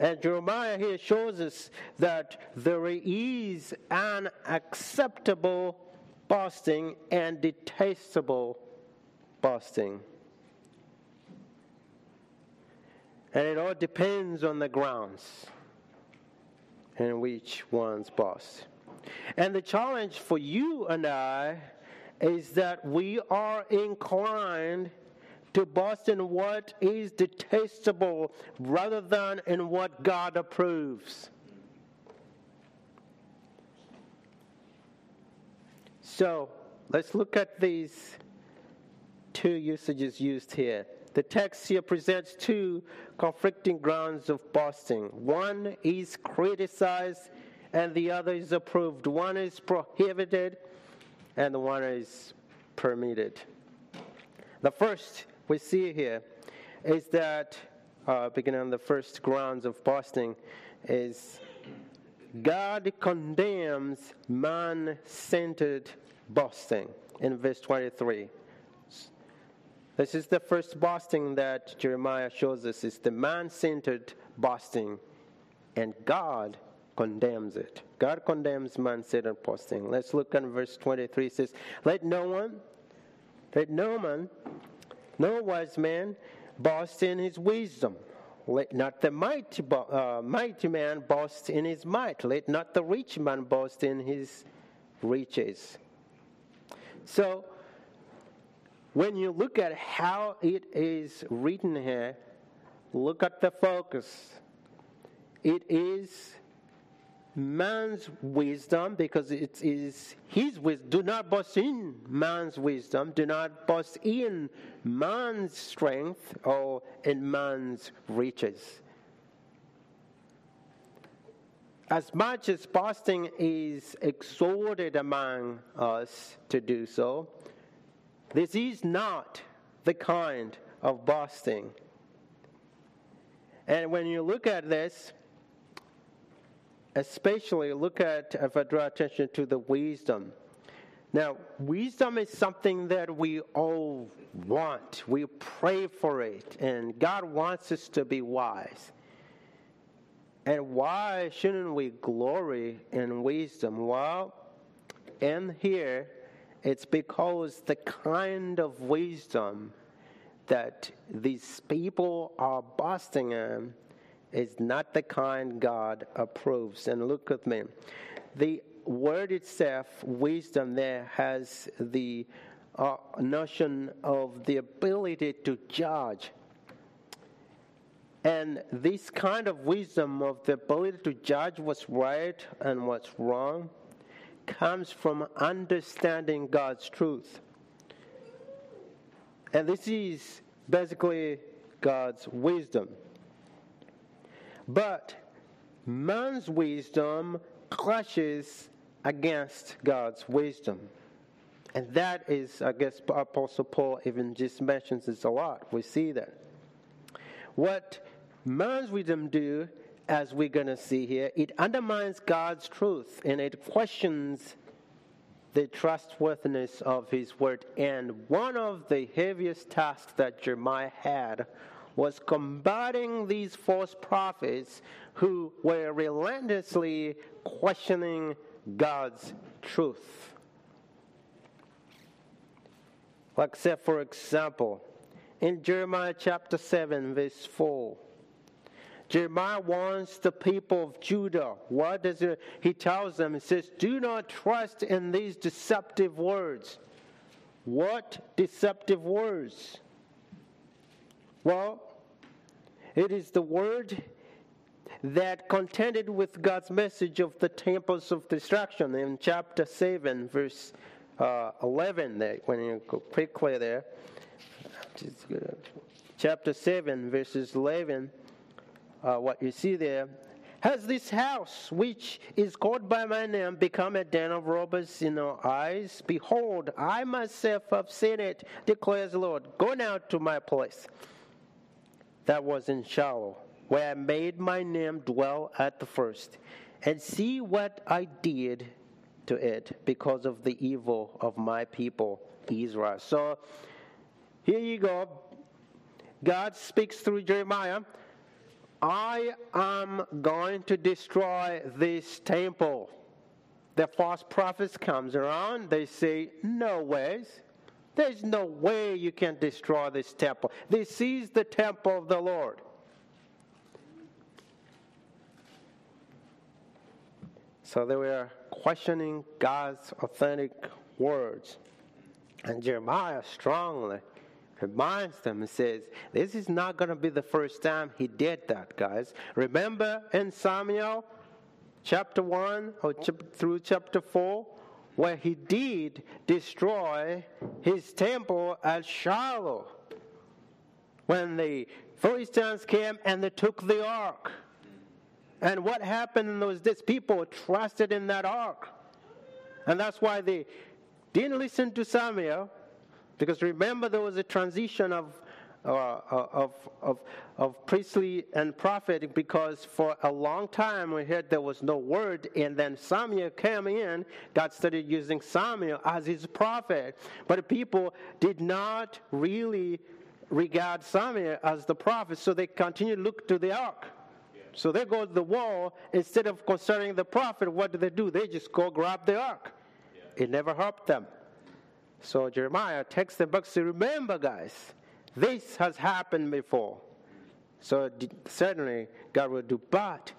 And Jeremiah here shows us that there is an acceptable boasting and detestable boasting. And it all depends on the grounds in which one's boast. And the challenge for you and I is that we are inclined to boast in what is detestable rather than in what God approves. So let's look at these two usages used here. The text here presents two conflicting grounds of boasting. One is criticized and the other is approved. One is prohibited and the one is permitted. The first we see here is that, uh, beginning on the first grounds of boasting, is God condemns man centered boasting in verse 23. This is the first boasting that Jeremiah shows us. It's the man centered boasting, and God condemns it. God condemns man centered boasting. Let's look at verse 23. It says, Let no one, let no man, no wise man boast in his wisdom. Let not the mighty, uh, mighty man boast in his might. Let not the rich man boast in his riches. So, when you look at how it is written here, look at the focus. It is man's wisdom because it is his wisdom. Do not boast in man's wisdom. Do not boast in man's strength or in man's riches. As much as boasting is exhorted among us to do so, this is not the kind of boasting. And when you look at this, especially look at, uh, if I draw attention to the wisdom. Now, wisdom is something that we all want. We pray for it, and God wants us to be wise. And why shouldn't we glory in wisdom? Well, in here, it's because the kind of wisdom that these people are boasting in is not the kind God approves. And look at me. The word itself, wisdom, there has the uh, notion of the ability to judge. And this kind of wisdom of the ability to judge what's right and what's wrong comes from understanding God's truth. And this is basically God's wisdom. But man's wisdom clashes against God's wisdom. And that is, I guess, Apostle Paul even just mentions this a lot. We see that. What man's wisdom do as we're going to see here, it undermines God's truth and it questions the trustworthiness of his word. And one of the heaviest tasks that Jeremiah had was combating these false prophets who were relentlessly questioning God's truth. Like, say, for example, in Jeremiah chapter 7, verse 4. Jeremiah warns the people of Judah. What does he tells them? He says, Do not trust in these deceptive words. What deceptive words? Well, it is the word that contended with God's message of the temples of destruction in chapter 7, verse uh, 11. There, when you go quickly there, chapter 7, verses 11 uh, what you see there, has this house, which is called by my name, become a den of robbers in our eyes? Behold, I myself have seen it, declares the Lord. Go now to my place. That was in Shiloh, where I made my name dwell at the first, and see what I did to it because of the evil of my people Israel. So here you go. God speaks through Jeremiah. I am going to destroy this temple. The false prophets comes around, they say, No ways. There's no way you can destroy this temple. This is the temple of the Lord. So they were questioning God's authentic words. And Jeremiah strongly reminds them and says, This is not going to be the first time he did that, guys. Remember in Samuel chapter 1 or through chapter 4, where he did destroy his temple at Shiloh when the Philistines came and they took the ark. And what happened in those days? People trusted in that ark. And that's why they didn't listen to Samuel because remember, there was a transition of, uh, uh, of, of, of priestly and prophet because for a long time we heard there was no word, and then Samuel came in. God started using Samuel as his prophet. But people did not really regard Samuel as the prophet, so they continued to look to the ark. So they go to the wall. Instead of concerning the prophet, what do they do? They just go grab the ark. It never helped them. So Jeremiah takes the book to remember, guys, this has happened before. So certainly God will do, but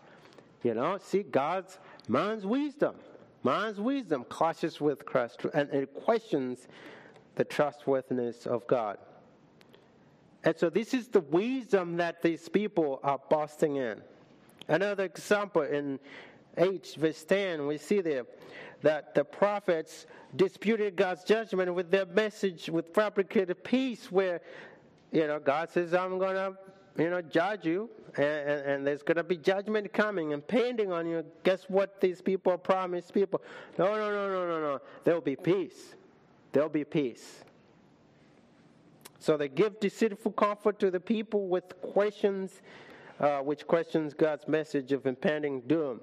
you know, see, God's man's wisdom, man's wisdom clashes with Christ, and it questions the trustworthiness of God. And so this is the wisdom that these people are busting in. Another example in 8 verse 10, we see there that the prophets disputed God's judgment with their message with fabricated peace, where you know God says, "I'm gonna." You know, judge you, and, and, there's going to be judgment coming and pending on you. Guess what? These people promised people. No, no, no, no, no, no. There will be peace. There will be peace. So they give deceitful comfort to the people with questions, uh, which questions God's message of impending doom.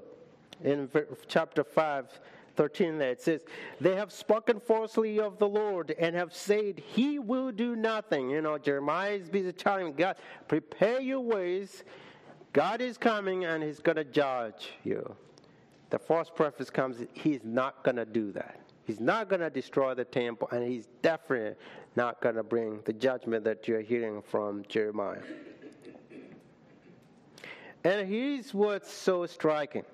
In chapter 5, 13 there. It says, They have spoken falsely of the Lord and have said, He will do nothing. You know, Jeremiah is busy telling God, Prepare your ways. God is coming and He's going to judge you. The false prophet comes, He's not going to do that. He's not going to destroy the temple, and He's definitely not going to bring the judgment that you're hearing from Jeremiah. And here's what's so striking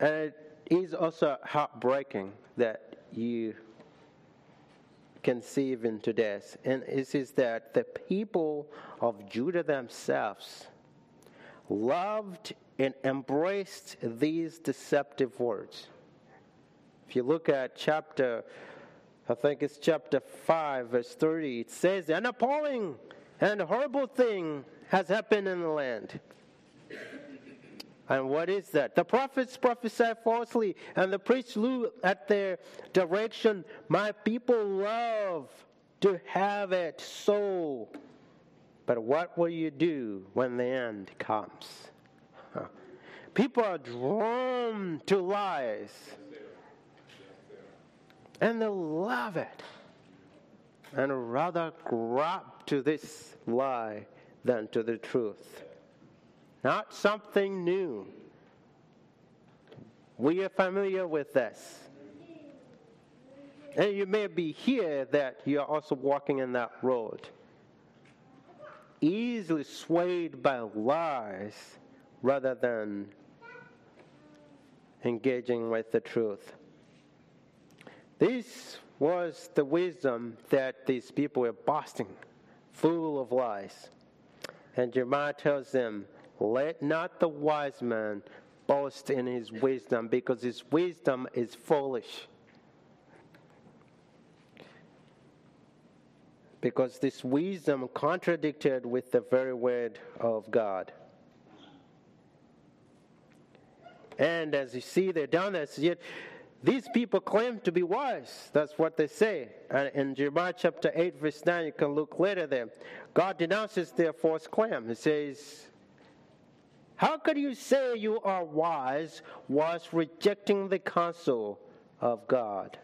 And it is also heartbreaking that you conceive into this. And it is that the people of Judah themselves loved and embraced these deceptive words. If you look at chapter, I think it's chapter 5, verse 30, it says, An appalling and horrible thing has happened in the land. And what is that? The prophets prophesy falsely, and the priests look at their direction. My people love to have it so. But what will you do when the end comes? People are drawn to lies, and they love it, and rather grab to this lie than to the truth not something new. We are familiar with this. And you may be here that you're also walking in that road, easily swayed by lies rather than engaging with the truth. This was the wisdom that these people were busting, full of lies. And Jeremiah tells them, let not the wise man boast in his wisdom, because his wisdom is foolish. Because this wisdom contradicted with the very word of God. And as you see, they're done this, yet these people claim to be wise. That's what they say. And in Jeremiah chapter 8, verse 9, you can look later there. God denounces their false claim. He says, how could you say you are wise whilst rejecting the counsel of God?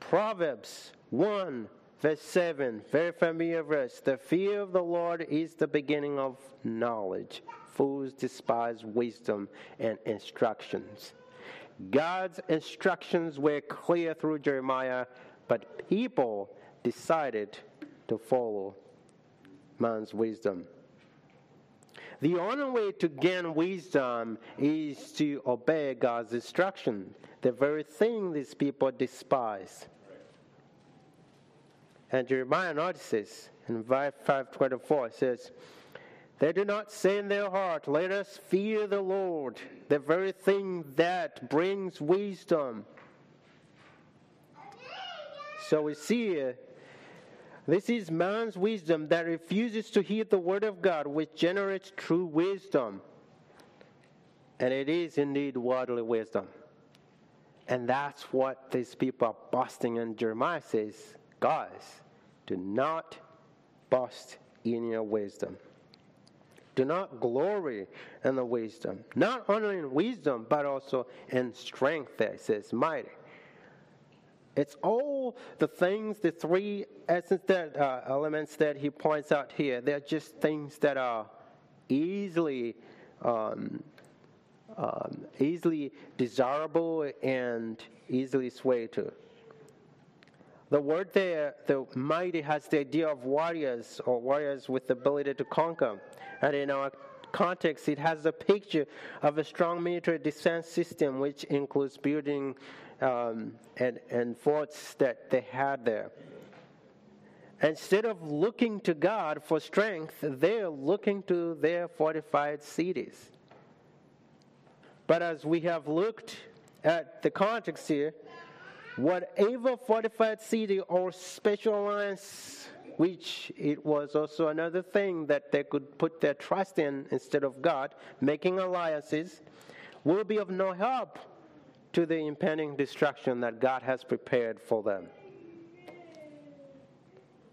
Proverbs 1, verse 7, very familiar verse. The fear of the Lord is the beginning of knowledge. Fools despise wisdom and instructions. God's instructions were clear through Jeremiah, but people decided to follow man's wisdom. The only way to gain wisdom is to obey God's instruction, the very thing these people despise. And Jeremiah notices in 524 says, They do not say in their heart, Let us fear the Lord, the very thing that brings wisdom. So we see this is man's wisdom that refuses to hear the word of God, which generates true wisdom. And it is indeed worldly wisdom. And that's what these people are busting. And Jeremiah says, guys, do not boast in your wisdom. Do not glory in the wisdom. Not only in wisdom, but also in strength, there says, mighty. It's all the things, the three essence that uh, elements that he points out here. They're just things that are easily, um, um, easily desirable and easily swayed to. The word there, the mighty, has the idea of warriors or warriors with the ability to conquer. And in our context, it has the picture of a strong military defense system, which includes building um, and, and forts that they had there. Instead of looking to God for strength, they're looking to their fortified cities. But as we have looked at the context here, whatever fortified city or special alliance, which it was also another thing that they could put their trust in instead of God, making alliances, will be of no help to the impending destruction that God has prepared for them.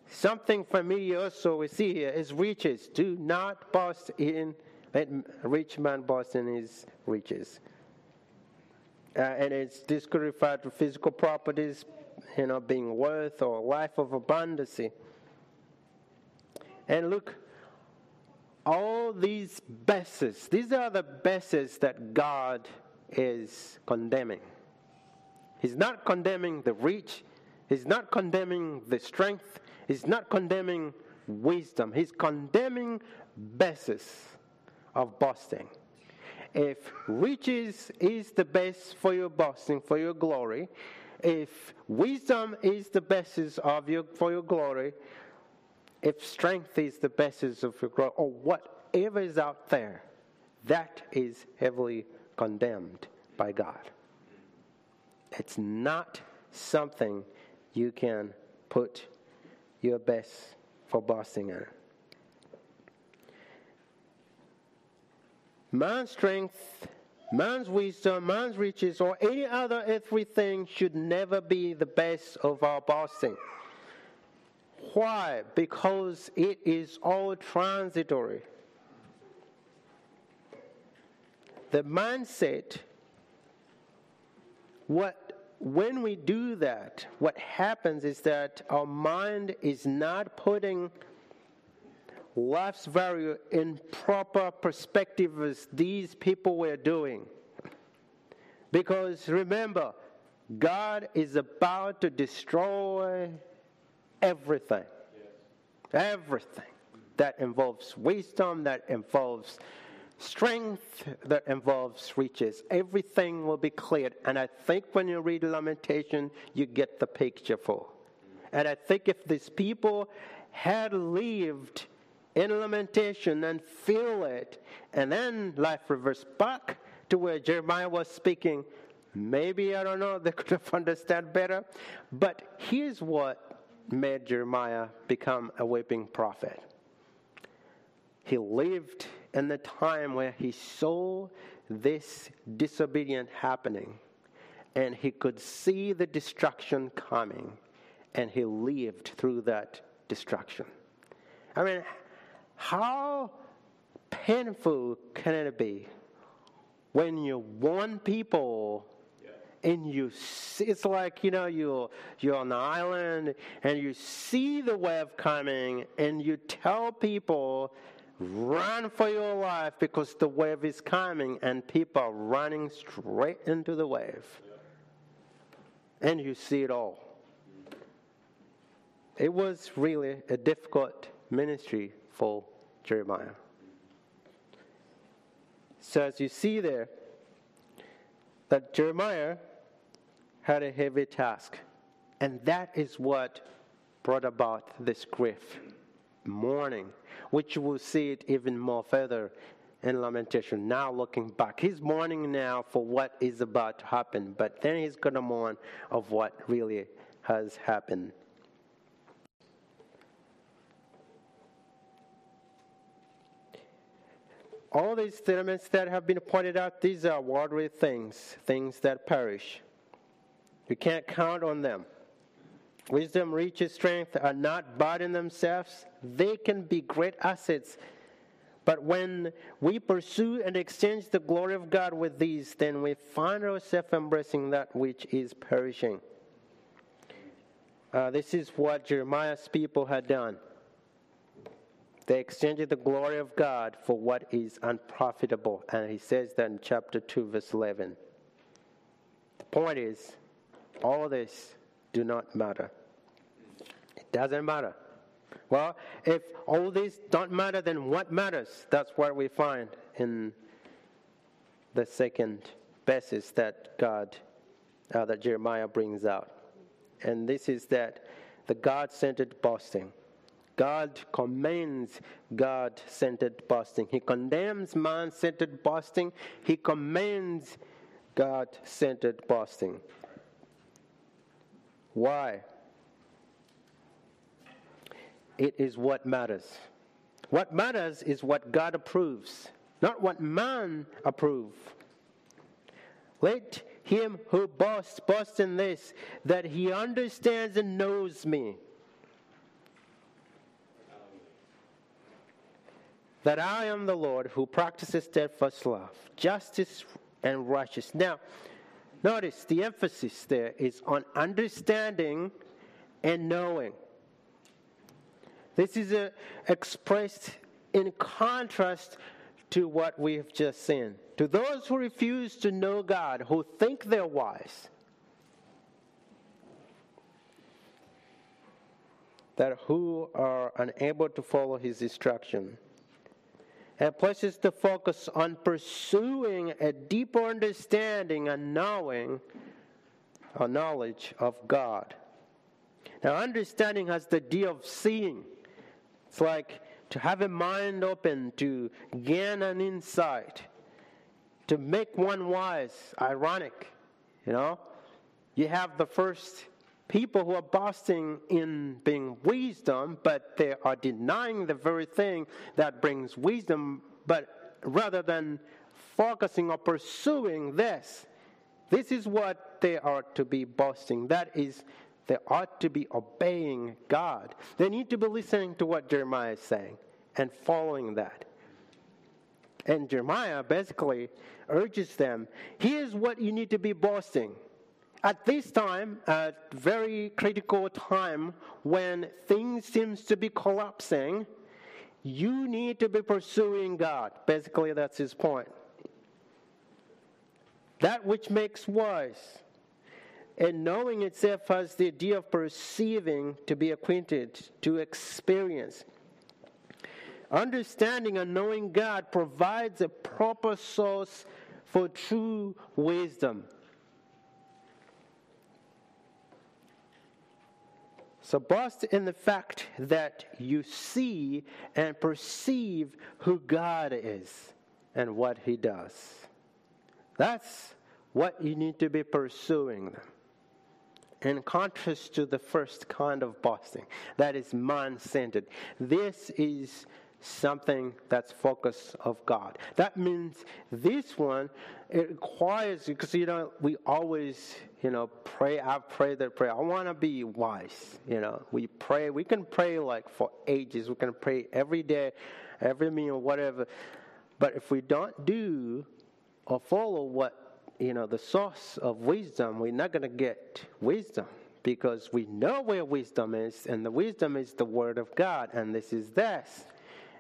Something familiar also we see here is riches. Do not boast in, rich man boast in his riches. Uh, and it's disqualified to physical properties, you know, being worth or life of abundance. And look, all these besses, these are the besses that God is condemning. He's not condemning the rich, He's not condemning the strength, He's not condemning wisdom. He's condemning besses of boasting. If riches is the best for your boasting, for your glory, if wisdom is the basis of your for your glory, if strength is the basis of your glory, or whatever is out there, that is heavily condemned by God. It's not something you can put your best for boasting in. Man's strength, man's wisdom, man's riches, or any other earthly thing should never be the best of our boasting. Why? Because it is all transitory. The mindset, what when we do that, what happens is that our mind is not putting life's value in proper perspective as these people were doing. Because remember, God is about to destroy everything. Everything that involves wisdom, that involves strength, that involves riches. Everything will be cleared. And I think when you read Lamentation, you get the picture for. And I think if these people had lived in lamentation and feel it. And then life reversed back to where Jeremiah was speaking. Maybe, I don't know, *laughs* they could have understood better. But here's what made Jeremiah become a weeping prophet. He lived in the time where he saw this disobedience happening and he could see the destruction coming and he lived through that destruction. I mean, how painful can it be when you warn people and you see, it's like you know you you're on the island and you see the wave coming and you tell people run for your life because the wave is coming and people are running straight into the wave. And you see it all. It was really a difficult ministry for jeremiah. So as you see there that jeremiah had a heavy task. And that is what brought about this grief, mourning, which we'll see it even more further in Lamentation. Now looking back, he's mourning now for what is about to happen, but then he's going to mourn of what really has happened. All these elements that have been pointed out, these are worldly things, things that perish. We can't count on them. Wisdom, riches, strength are not bad in themselves. They can be great assets. But when we pursue and exchange the glory of God with these, then we find ourselves embracing that which is perishing. Uh, this is what Jeremiah's people had done. They exchanged the glory of God for what is unprofitable. And he says that in chapter 2, verse 11. The point is, all this do not matter. It doesn't matter. Well, if all these don't matter, then what matters? That's what we find in the second basis that God, uh, that Jeremiah brings out. And this is that the God centered boasting. God commends God centered boasting. He condemns man centered boasting. He commends God centered boasting. Why? It is what matters. What matters is what God approves, not what man approves. Let him who boasts boast in this, that he understands and knows me. That I am the Lord who practices steadfast love, justice, and righteousness. Now, Notice the emphasis there is on understanding and knowing. This is a, uh, expressed in contrast to what we have just seen. To those who refuse to know God, who think they're wise, that who are unable to follow his instruction and places the focus on pursuing a deeper understanding and knowing a knowledge of God. Now, understanding has the D of seeing. It's like to have a mind open to gain an insight, to make one wise. Ironic, you know? You have the first people who are boasting in being wisdom, but they are denying the very thing that brings wisdom, but rather than focusing or pursuing this, this is what they are to be boasting. That is, they ought to be obeying God. They need to be listening to what Jeremiah is saying and following that. And Jeremiah basically urges them here's what you need to be boasting at this time, a very critical time when things seems to be collapsing, you need to be pursuing God. Basically, that's his point. That which makes wise. And knowing itself has the idea of perceiving, to be acquainted, to experience. Understanding and knowing God provides a proper source for true wisdom. So boast in the fact that you see and perceive who God is and what He does. That's what you need to be pursuing. In contrast to the first kind of boasting, that is man centered. This is something that's focus of God. That means this one it requires because you know we always you know pray. I pray that prayer. I want to be wise. You know we pray. We can pray like for ages. We can pray every day, every meal, whatever. But if we don't do or follow what you know the source of wisdom, we're not going to get wisdom because we know where wisdom is, and the wisdom is the Word of God, and this is this.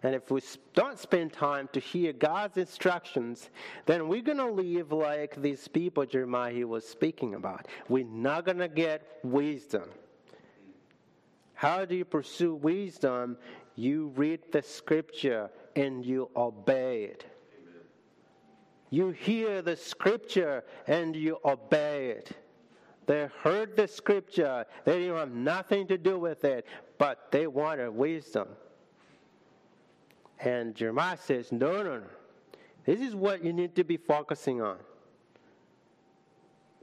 And if we don't spend time to hear God's instructions, then we're going to live like these people Jeremiah was speaking about. We're not going to get wisdom. How do you pursue wisdom? You read the scripture and you obey it. You hear the scripture and you obey it. They heard the scripture, they didn't have nothing to do with it, but they wanted wisdom. And Jeremiah says, No, no, no. This is what you need to be focusing on.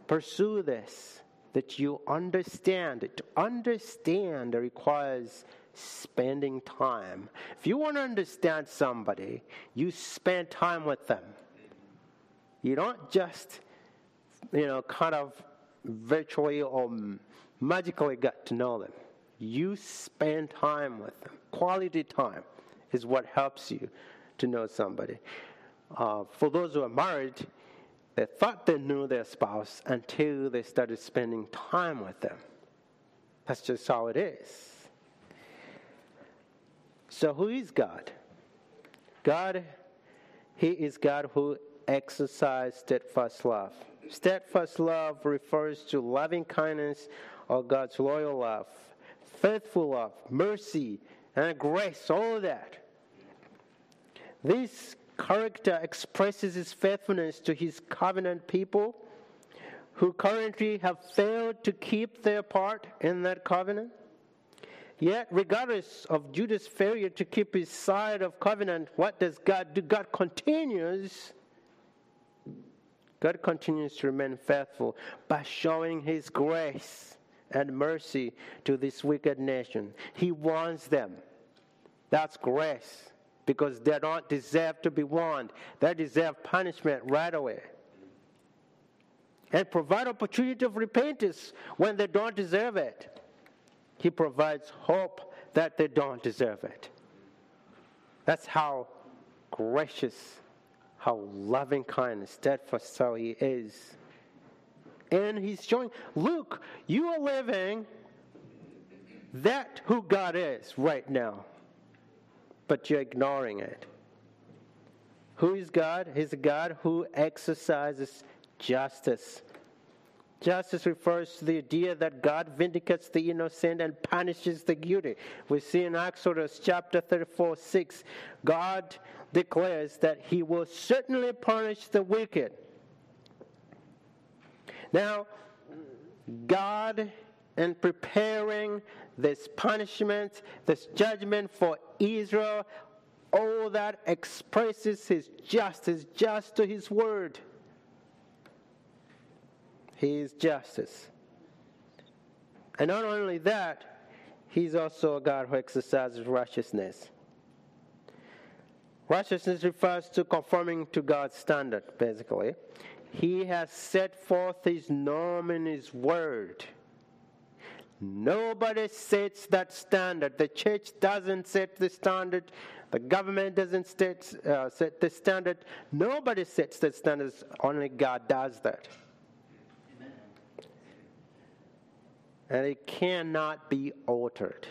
Pursue this, that you understand it. To understand requires spending time. If you want to understand somebody, you spend time with them. You don't just, you know, kind of virtually or magically get to know them. You spend time with them, quality time is what helps you to know somebody. Uh, for those who are married, they thought they knew their spouse until they started spending time with them. That's just how it is. So, who is God? God, He is God who exercises steadfast love. Steadfast love refers to loving kindness or God's loyal love, faithful love, mercy, and grace, all that. This character expresses his faithfulness to his covenant people who currently have failed to keep their part in that covenant. Yet, regardless of Judah's failure to keep his side of covenant, what does God do? God continues. God continues to remain faithful by showing his grace and mercy to this wicked nation. He warns them. That's grace because they don't deserve to be warned. They deserve punishment right away. And provide opportunity of repentance when they don't deserve it. He provides hope that they don't deserve it. That's how gracious, how loving kindness, steadfast how he is. And he's showing, look, you are living that who God is right now but you're ignoring it. Who is God? He's a God who exercises justice. Justice refers to the idea that God vindicates the innocent and punishes the guilty. We see in Exodus chapter 34 6, God declares that he will certainly punish the wicked. Now, God, in preparing this punishment, this judgment for Israel, all that expresses his justice, just to his word. He is justice. And not only that, he's also a God who exercises righteousness. Righteousness refers to conforming to God's standard, basically. He has set forth his norm in his word. Nobody sets that standard. The church doesn't set the standard. The government doesn't set, uh, set the standard. Nobody sets the standards. Only God does that. Amen. And it cannot be altered.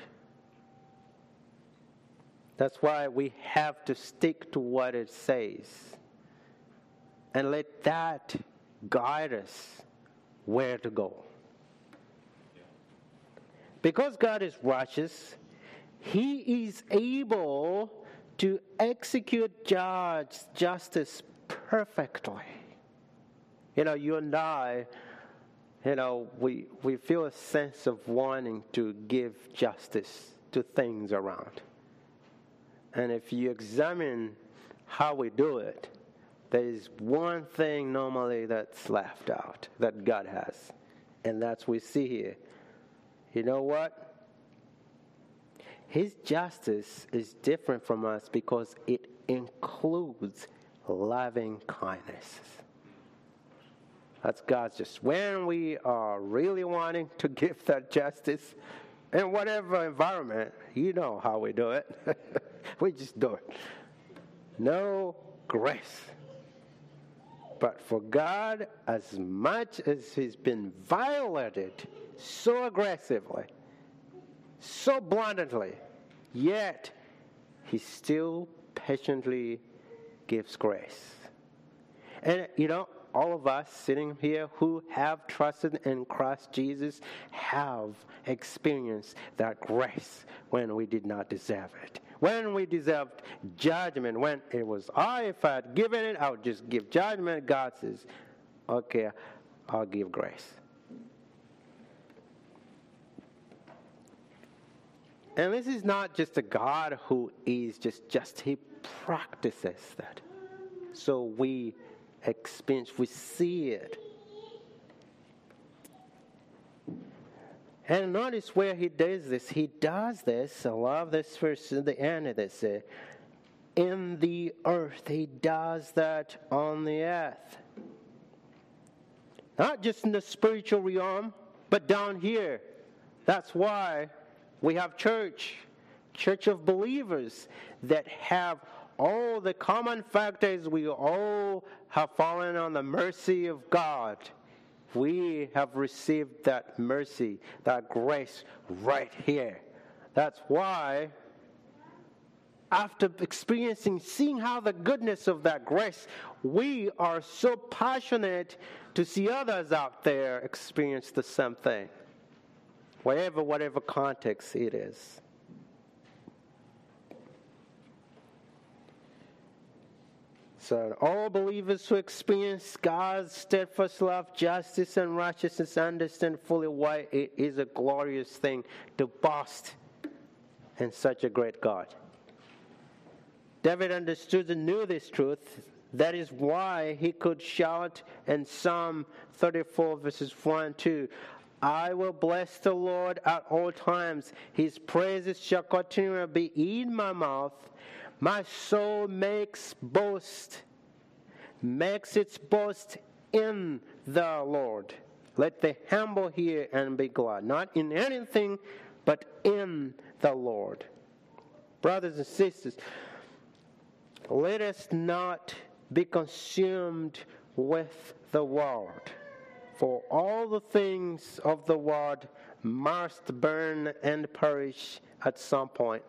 That's why we have to stick to what it says and let that guide us where to go. Because God is righteous, He is able to execute judge justice perfectly. You know, you and I, you know, we, we feel a sense of wanting to give justice to things around. And if you examine how we do it, there is one thing normally that's left out that God has. And that's we see here you know what? His justice is different from us because it includes loving kindness. That's God's just when we are really wanting to give that justice in whatever environment, you know how we do it. *laughs* we just do it. No grace. But for God, as much as He's been violated so aggressively, so bluntly, yet He still patiently gives grace. And you know, all of us sitting here who have trusted in Christ Jesus have experienced that grace when we did not deserve it. When we deserved judgment, when it was I, if I had given it, I would just give judgment. God says, okay, I'll give grace. And this is not just a God who is just just he practices that. So we experience, we see it. And notice where he does this. He does this. I love this verse in the end of this. Uh, in the earth. He does that on the earth. Not just in the spiritual realm, but down here. That's why we have church, church of believers that have all the common factors we all have fallen on the mercy of God. We have received that mercy, that grace right here. That's why, after experiencing, seeing how the goodness of that grace, we are so passionate to see others out there experience the same thing, wherever, whatever context it is. So, all believers who experience God's steadfast love, justice, and righteousness understand fully why it is a glorious thing to boast in such a great God. David understood and knew this truth. That is why he could shout in Psalm 34, verses 1 and 2 I will bless the Lord at all times. His praises shall continually be in my mouth. My soul makes boast, makes its boast in the Lord. Let the humble hear and be glad, not in anything, but in the Lord. Brothers and sisters, let us not be consumed with the world, for all the things of the world must burn and perish at some point.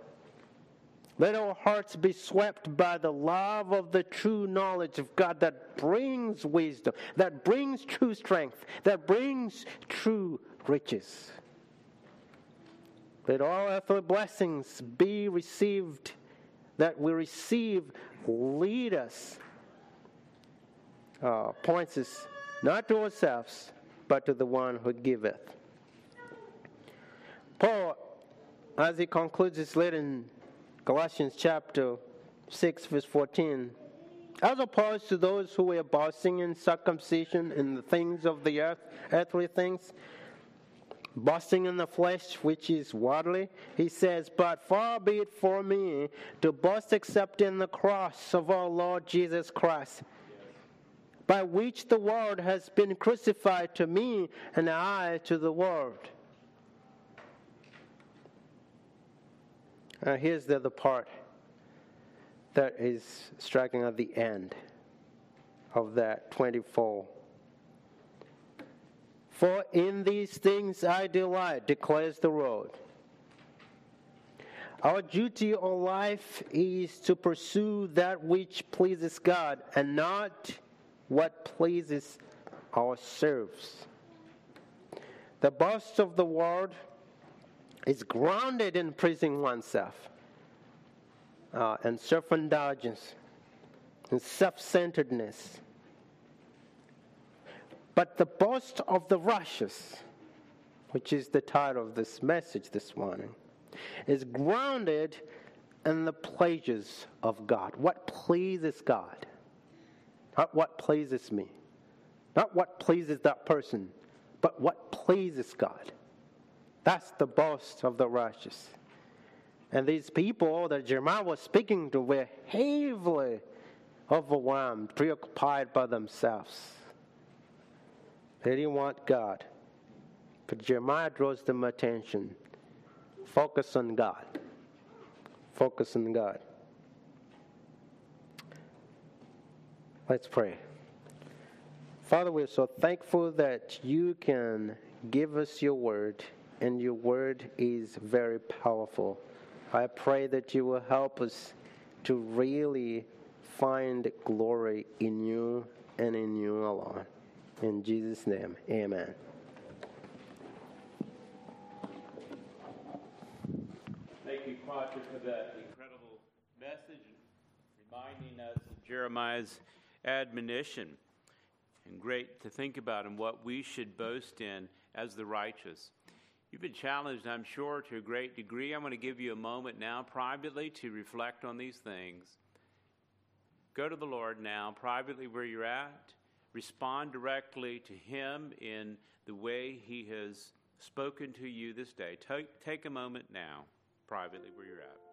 Let our hearts be swept by the love of the true knowledge of God that brings wisdom, that brings true strength, that brings true riches. Let all earthly blessings be received, that we receive, lead us, uh, points us not to ourselves, but to the one who giveth. Paul, as he concludes his letter Galatians chapter 6, verse 14. As opposed to those who were boasting in circumcision in the things of the earth, earthly things, boasting in the flesh, which is worldly, he says, But far be it for me to boast except in the cross of our Lord Jesus Christ, by which the world has been crucified to me, and I to the world. Uh, here's the other part that is striking at the end of that 24. For in these things I delight, declares the Lord. Our duty or life is to pursue that which pleases God and not what pleases ourselves. The boast of the world is grounded in praising oneself uh, and self indulgence and self centeredness. But the boast of the righteous, which is the title of this message this morning, is grounded in the pleasures of God. What pleases God? Not what pleases me. Not what pleases that person, but what pleases God. That's the boast of the righteous. And these people that Jeremiah was speaking to were heavily overwhelmed, preoccupied by themselves. They didn't want God. But Jeremiah draws them attention. Focus on God. Focus on God. Let's pray. Father, we're so thankful that you can give us your word, and your word is very powerful. I pray that you will help us to really find glory in you and in you alone. In Jesus' name, amen. Thank you, Kwacha, for that incredible message, reminding us of Jeremiah's admonition. And great to think about and what we should boast in as the righteous. You've been challenged, I'm sure, to a great degree. I'm going to give you a moment now privately to reflect on these things. Go to the Lord now, privately where you're at. Respond directly to Him in the way He has spoken to you this day. Take, take a moment now, privately where you're at.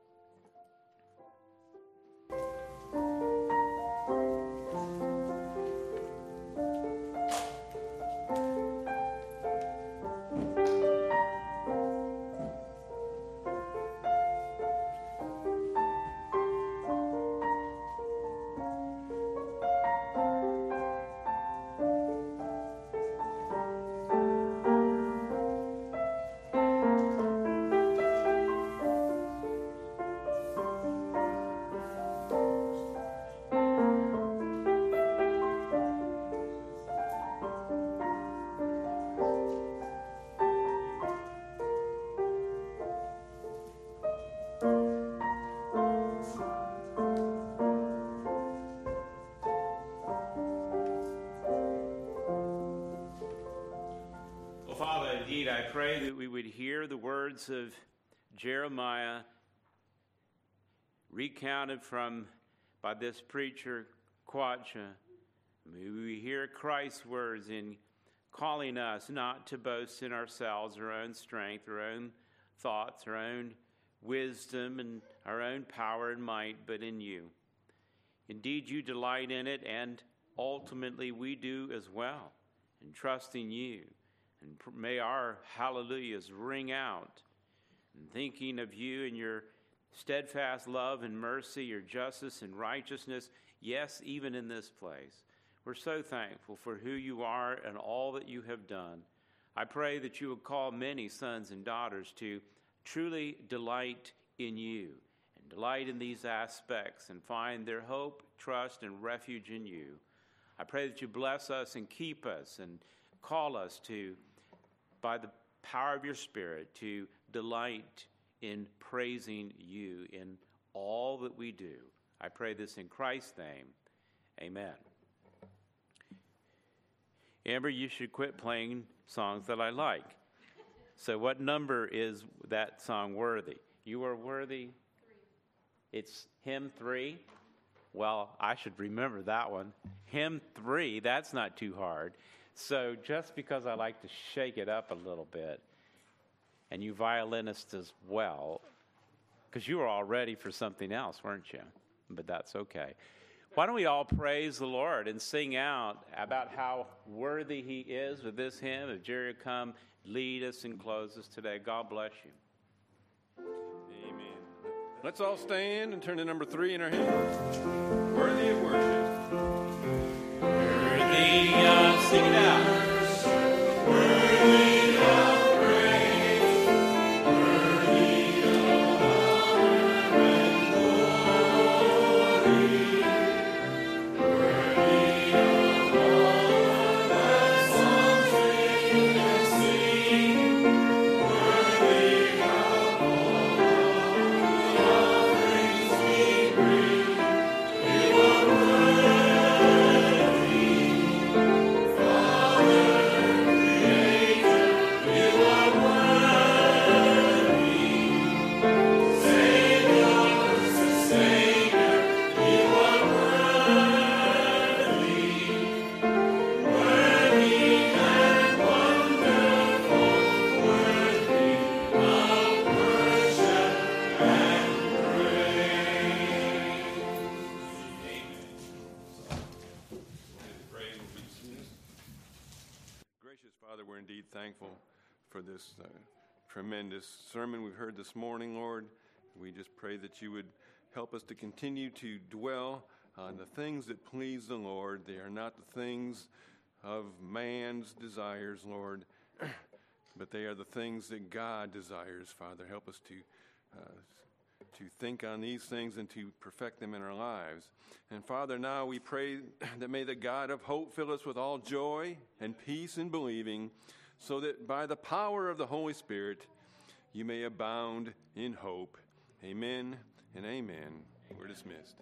Words of Jeremiah recounted from by this preacher, Kwacha. We hear Christ's words in calling us not to boast in ourselves, our own strength, our own thoughts, our own wisdom, and our own power and might, but in you. Indeed, you delight in it, and ultimately we do as well, in trusting you. And may our hallelujahs ring out in thinking of you and your steadfast love and mercy, your justice and righteousness, yes, even in this place. We're so thankful for who you are and all that you have done. I pray that you would call many sons and daughters to truly delight in you and delight in these aspects and find their hope, trust, and refuge in you. I pray that you bless us and keep us and call us to, by the power of your Spirit, to delight in praising you in all that we do. I pray this in Christ's name. Amen. Amber, you should quit playing songs that I like. So, what number is that song worthy? You are worthy? It's hymn three? Well, I should remember that one. Hymn three, that's not too hard. So, just because I like to shake it up a little bit, and you violinists as well, because you were all ready for something else, weren't you? But that's okay. Why don't we all praise the Lord and sing out about how worthy He is with this hymn? If Jerry come, lead us and close us today. God bless you. Amen. Let's all stand and turn to number three in our hymn. Worthy of worship. Sing it out. Tremendous sermon we've heard this morning, Lord. We just pray that you would help us to continue to dwell on the things that please the Lord. They are not the things of man's desires, Lord, *clears throat* but they are the things that God desires, Father. Help us to. Uh, to think on these things and to perfect them in our lives. And Father, now we pray *clears throat* that may the God of hope fill us with all joy and peace in believing, so that by the power of the Holy Spirit you may abound in hope. Amen and amen. We're dismissed.